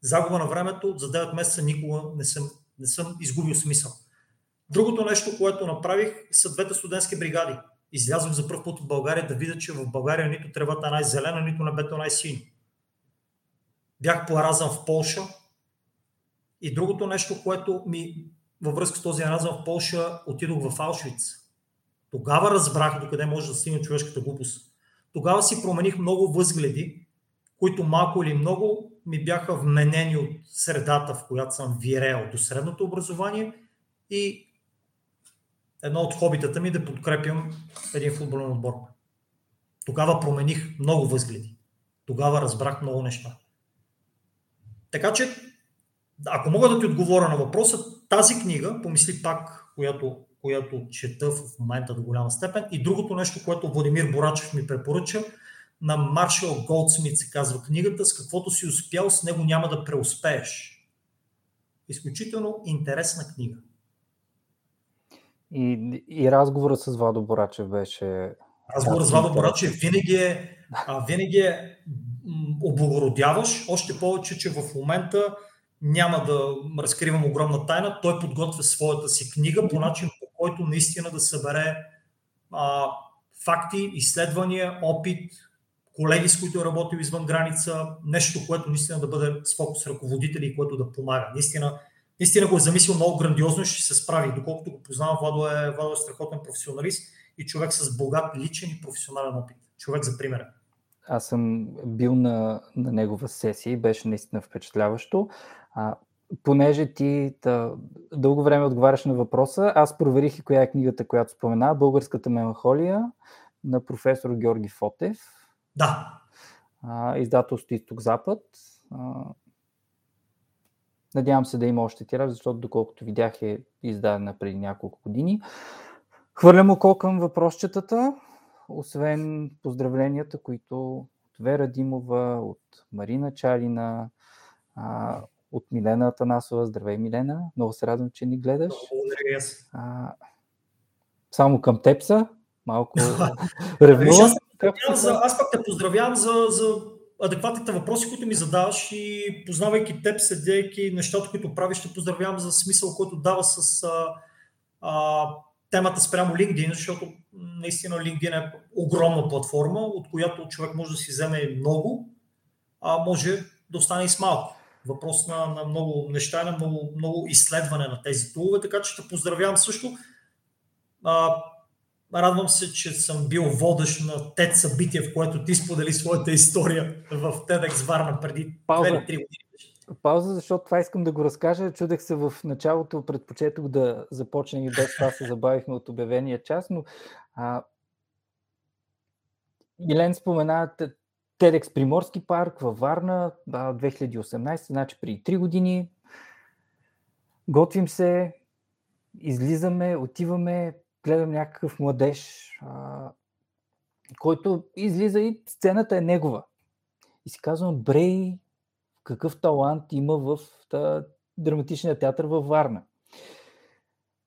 B: Загуба на времето, за 9 месеца никога не съм, не съм изгубил смисъл. Другото нещо, което направих, са двете студентски бригади. Излязох за първ път от България да видя, че в България нито тревата е най-зелена, нито небето е най-синьо. Бях поразан в Полша. И другото нещо, което ми във връзка с този разъм в Полша, отидох в Аушвиц. Тогава разбрах докъде може да стигне човешката глупост. Тогава си промених много възгледи, които малко или много ми бяха вменени от средата, в която съм вирел до средното образование и едно от хобитата ми да подкрепям един футболен отбор. Тогава промених много възгледи. Тогава разбрах много неща. Така че, ако мога да ти отговоря на въпроса, тази книга, помисли пак, която, която чета в момента до голяма степен, и другото нещо, което Владимир Борачев ми препоръча, на Маршал Голдсмит се казва книгата, с каквото си успял, с него няма да преуспееш. Изключително интересна книга.
A: И, и разговорът с Владо Борачев беше.
B: Разговорът с Владо Борачев винаги е, а, винаги е облагородяваш, още повече, че в момента няма да разкривам огромна тайна. Той подготвя своята си книга по начин, по който наистина да събере а, факти, изследвания, опит, колеги, с които е работил извън граница, нещо, което наистина да бъде с фокус ръководители и което да помага. Наистина, наистина го е замислил много грандиозно и ще се справи. Доколкото го познавам, Владо е, Владо е страхотен професионалист и човек с богат личен и професионален опит. Човек за пример.
A: Аз съм бил на, на негова сесия и беше наистина впечатляващо. А, понеже ти да, дълго време отговаряш на въпроса, аз проверих и коя е книгата, която спомена, Българската меланхолия на професор Георги Фотев.
B: Да.
A: А, издателство Изток-Запад. А, надявам се да има още тираж, защото доколкото видях е издадена преди няколко години. Хвърлям око към въпросчетата, освен поздравленията, които от Вера Димова, от Марина Чалина, а, от Милена Атанасова. Здравей, Милена. Много се радвам, че ни гледаш. А, само към теб са. Малко ревнувам.
B: За, аз пък те поздравявам за, за адекватните въпроси, които ми задаваш и познавайки теб, седейки нещата, които правиш, ще поздравявам за смисъл, който дава с а, а, темата спрямо LinkedIn, защото наистина LinkedIn е огромна платформа, от която човек може да си вземе много, а може да остане и с малко. Въпрос на, на много неща, на много, много изследване на тези тулове, така че ще поздравявам също. А, Радвам се, че съм бил водещ на TED събитие, в което ти сподели своята история в TEDx Варна преди 2-3 години.
A: Пауза, защото това искам да го разкажа. Чудех се в началото, предпочетох да започнем и без това се забавихме от обявения час, но а, Милен спомена TEDx Приморски парк във Варна, 2018, значи преди 3 години. Готвим се, излизаме, отиваме, гледам някакъв младеж, а, който излиза и сцената е негова. И си казвам, Брей, какъв талант има в та, драматичния театър във Варна.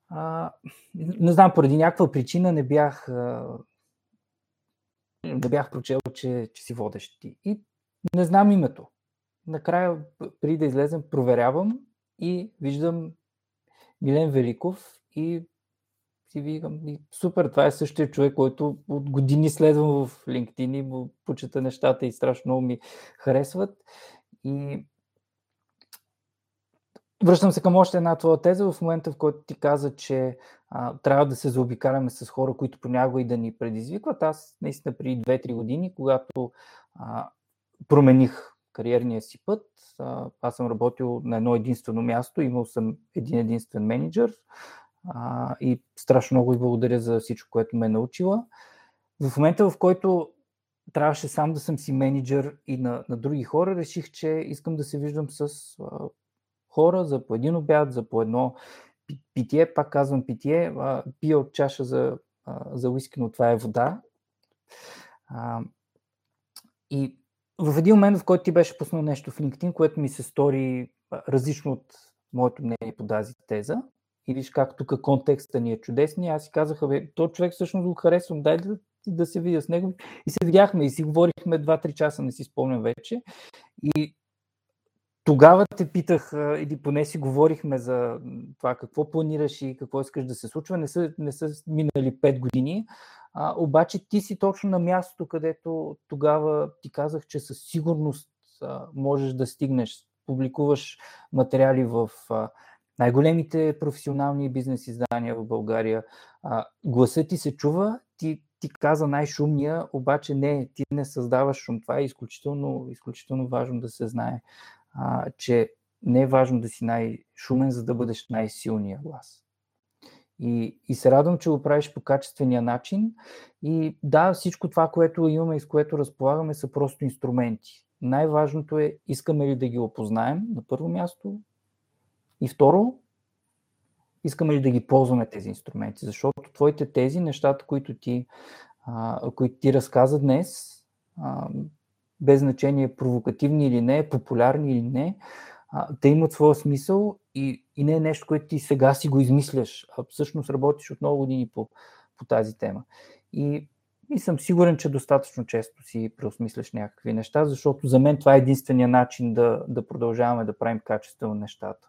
A: А, не знам, поради някаква причина не бях, а, не бях прочел, че, че си водещ. И не знам името. Накрая, преди да излезем, проверявам и виждам Милен Великов и си викам, супер, това е същия човек, който от години следвам в LinkedIn и му почета нещата и страшно много ми харесват. И Връщам се към още една твоя теза в момента, в който ти каза, че а, трябва да се заобикаляме с хора, които понякога и да ни предизвикват. Аз наистина преди 2-3 години, когато а, промених кариерния си път, а, аз съм работил на едно единствено място, имал съм един единствен менеджер а, и страшно много и благодаря за всичко, което ме е научила. В момента, в който трябваше сам да съм си менеджер и на, на други хора, реших, че искам да се виждам с а, хора за по един обяд, за по едно питие, пак казвам питие, пия от чаша за, за уиски, но това е вода. И в един момент, в който ти беше пуснал нещо в LinkedIn, което ми се стори различно от моето мнение по тази теза, и виж как тук контекста ни е чудесни, аз си казах, бе, то човек всъщност го харесвам, дай да, да се видя с него. И се видяхме и си говорихме 2-3 часа, не си спомням вече. И тогава те питах, или поне си говорихме за това какво планираш и какво искаш да се случва. Не са, не са минали 5 години, а, обаче ти си точно на мястото, където тогава ти казах, че със сигурност а, можеш да стигнеш. Публикуваш материали в а, най-големите професионални бизнес издания в България. А, гласът ти се чува, ти, ти каза най-шумния, обаче не, ти не създаваш шум. Това е изключително, изключително важно да се знае а, че не е важно да си най-шумен, за да бъдеш най-силния глас. И, и се радвам, че го правиш по качествения начин. И да, всичко това, което имаме и с което разполагаме, са просто инструменти. Най-важното е, искаме ли да ги опознаем на първо място. И второ, искаме ли да ги ползваме тези инструменти. Защото твоите тези, нещата, които ти, а, които ти разказа днес, а, без значение провокативни или не, популярни или не, те имат своя смисъл и, и не е нещо, което ти сега си го измисляш, а всъщност работиш от много години по, по тази тема. И, и съм сигурен, че достатъчно често си преосмисляш някакви неща, защото за мен това е единствения начин да, да продължаваме да правим качествено нещата.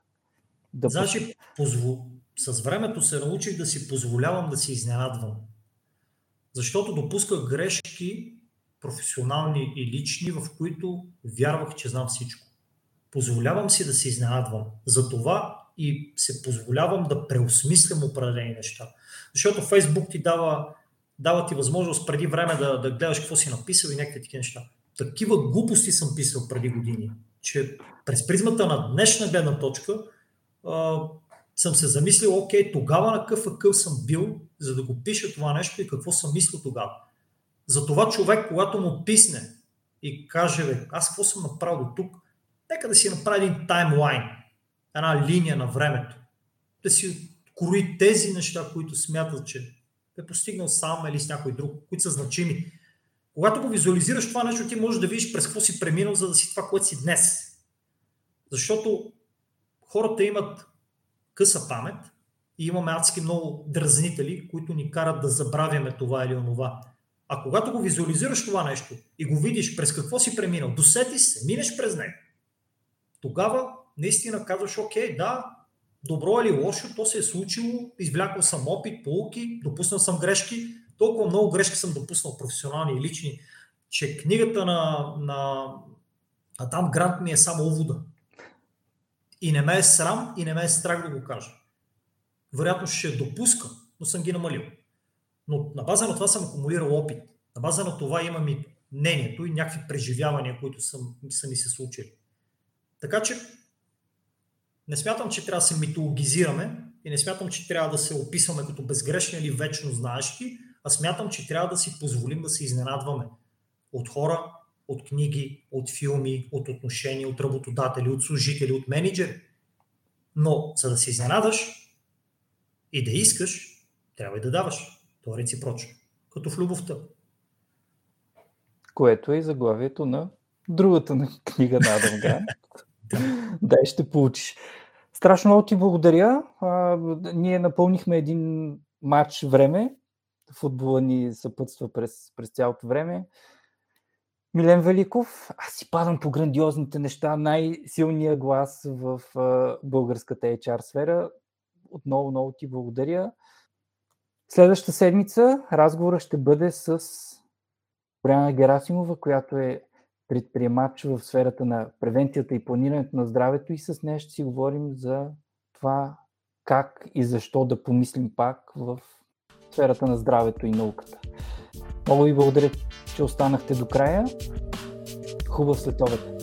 B: Да значи, позво... с времето се научих да си позволявам да се изненадвам. Защото допусках грешки професионални и лични, в които вярвах, че знам всичко. Позволявам си да се изненадвам. Затова и се позволявам да преосмислям определени неща. Защото Фейсбук ти дава, дава ти възможност преди време да, да гледаш какво си написал и някакви такива неща. Такива глупости съм писал преди години, че през призмата на днешна гледна точка а, съм се замислил, окей, тогава на какъв акъл съм бил, за да го пиша това нещо и какво съм мислил тогава. За това човек, когато му писне и каже, бе, аз какво съм направил до тук, нека да си направи един таймлайн, една линия на времето. Да си крои тези неща, които смятат, че е постигнал сам или с някой друг, които са значими. Когато го визуализираш това нещо, ти можеш да видиш през какво си преминал, за да си това, което си днес. Защото хората имат къса памет и имаме адски много дразнители, които ни карат да забравяме това или онова. А когато го визуализираш това нещо и го видиш през какво си преминал, досети се, минеш през него, тогава наистина казваш, окей, да, добро или лошо, то се е случило, извлякал съм опит, полуки, допуснал съм грешки, толкова много грешки съм допуснал, професионални и лични, че книгата на, на Адам Грант ми е само увода. И не ме е срам и не ме е страх да го кажа. Вероятно ще допускам, но съм ги намалил. Но на база на това съм акумулирал опит. На база на това имам и мнението и някакви преживявания, които съм, са ми се случили. Така че не смятам, че трябва да се митологизираме и не смятам, че трябва да се описваме като безгрешни или вечно знаещи, а смятам, че трябва да си позволим да се изненадваме от хора, от книги, от филми, от отношения, от работодатели, от служители, от менеджери. Но за да се изненадаш и да искаш, трябва и да даваш. То е реципрочно. Като в любовта.
A: Което е и заглавието на другата книга на Адам Грант. Дай ще получиш. Страшно много ти благодаря. А, ние напълнихме един матч време. Футбола ни съпътства през, през цялото време. Милен Великов, аз си падам по грандиозните неща, най-силният глас в а, българската HR сфера. Отново много ти благодаря. Следващата седмица разговорът ще бъде с Боряна Герасимова, която е предприемач в сферата на превенцията и планирането на здравето и с нея ще си говорим за това как и защо да помислим пак в сферата на здравето и науката. Много ви благодаря, че останахте до края. Хубав следобед!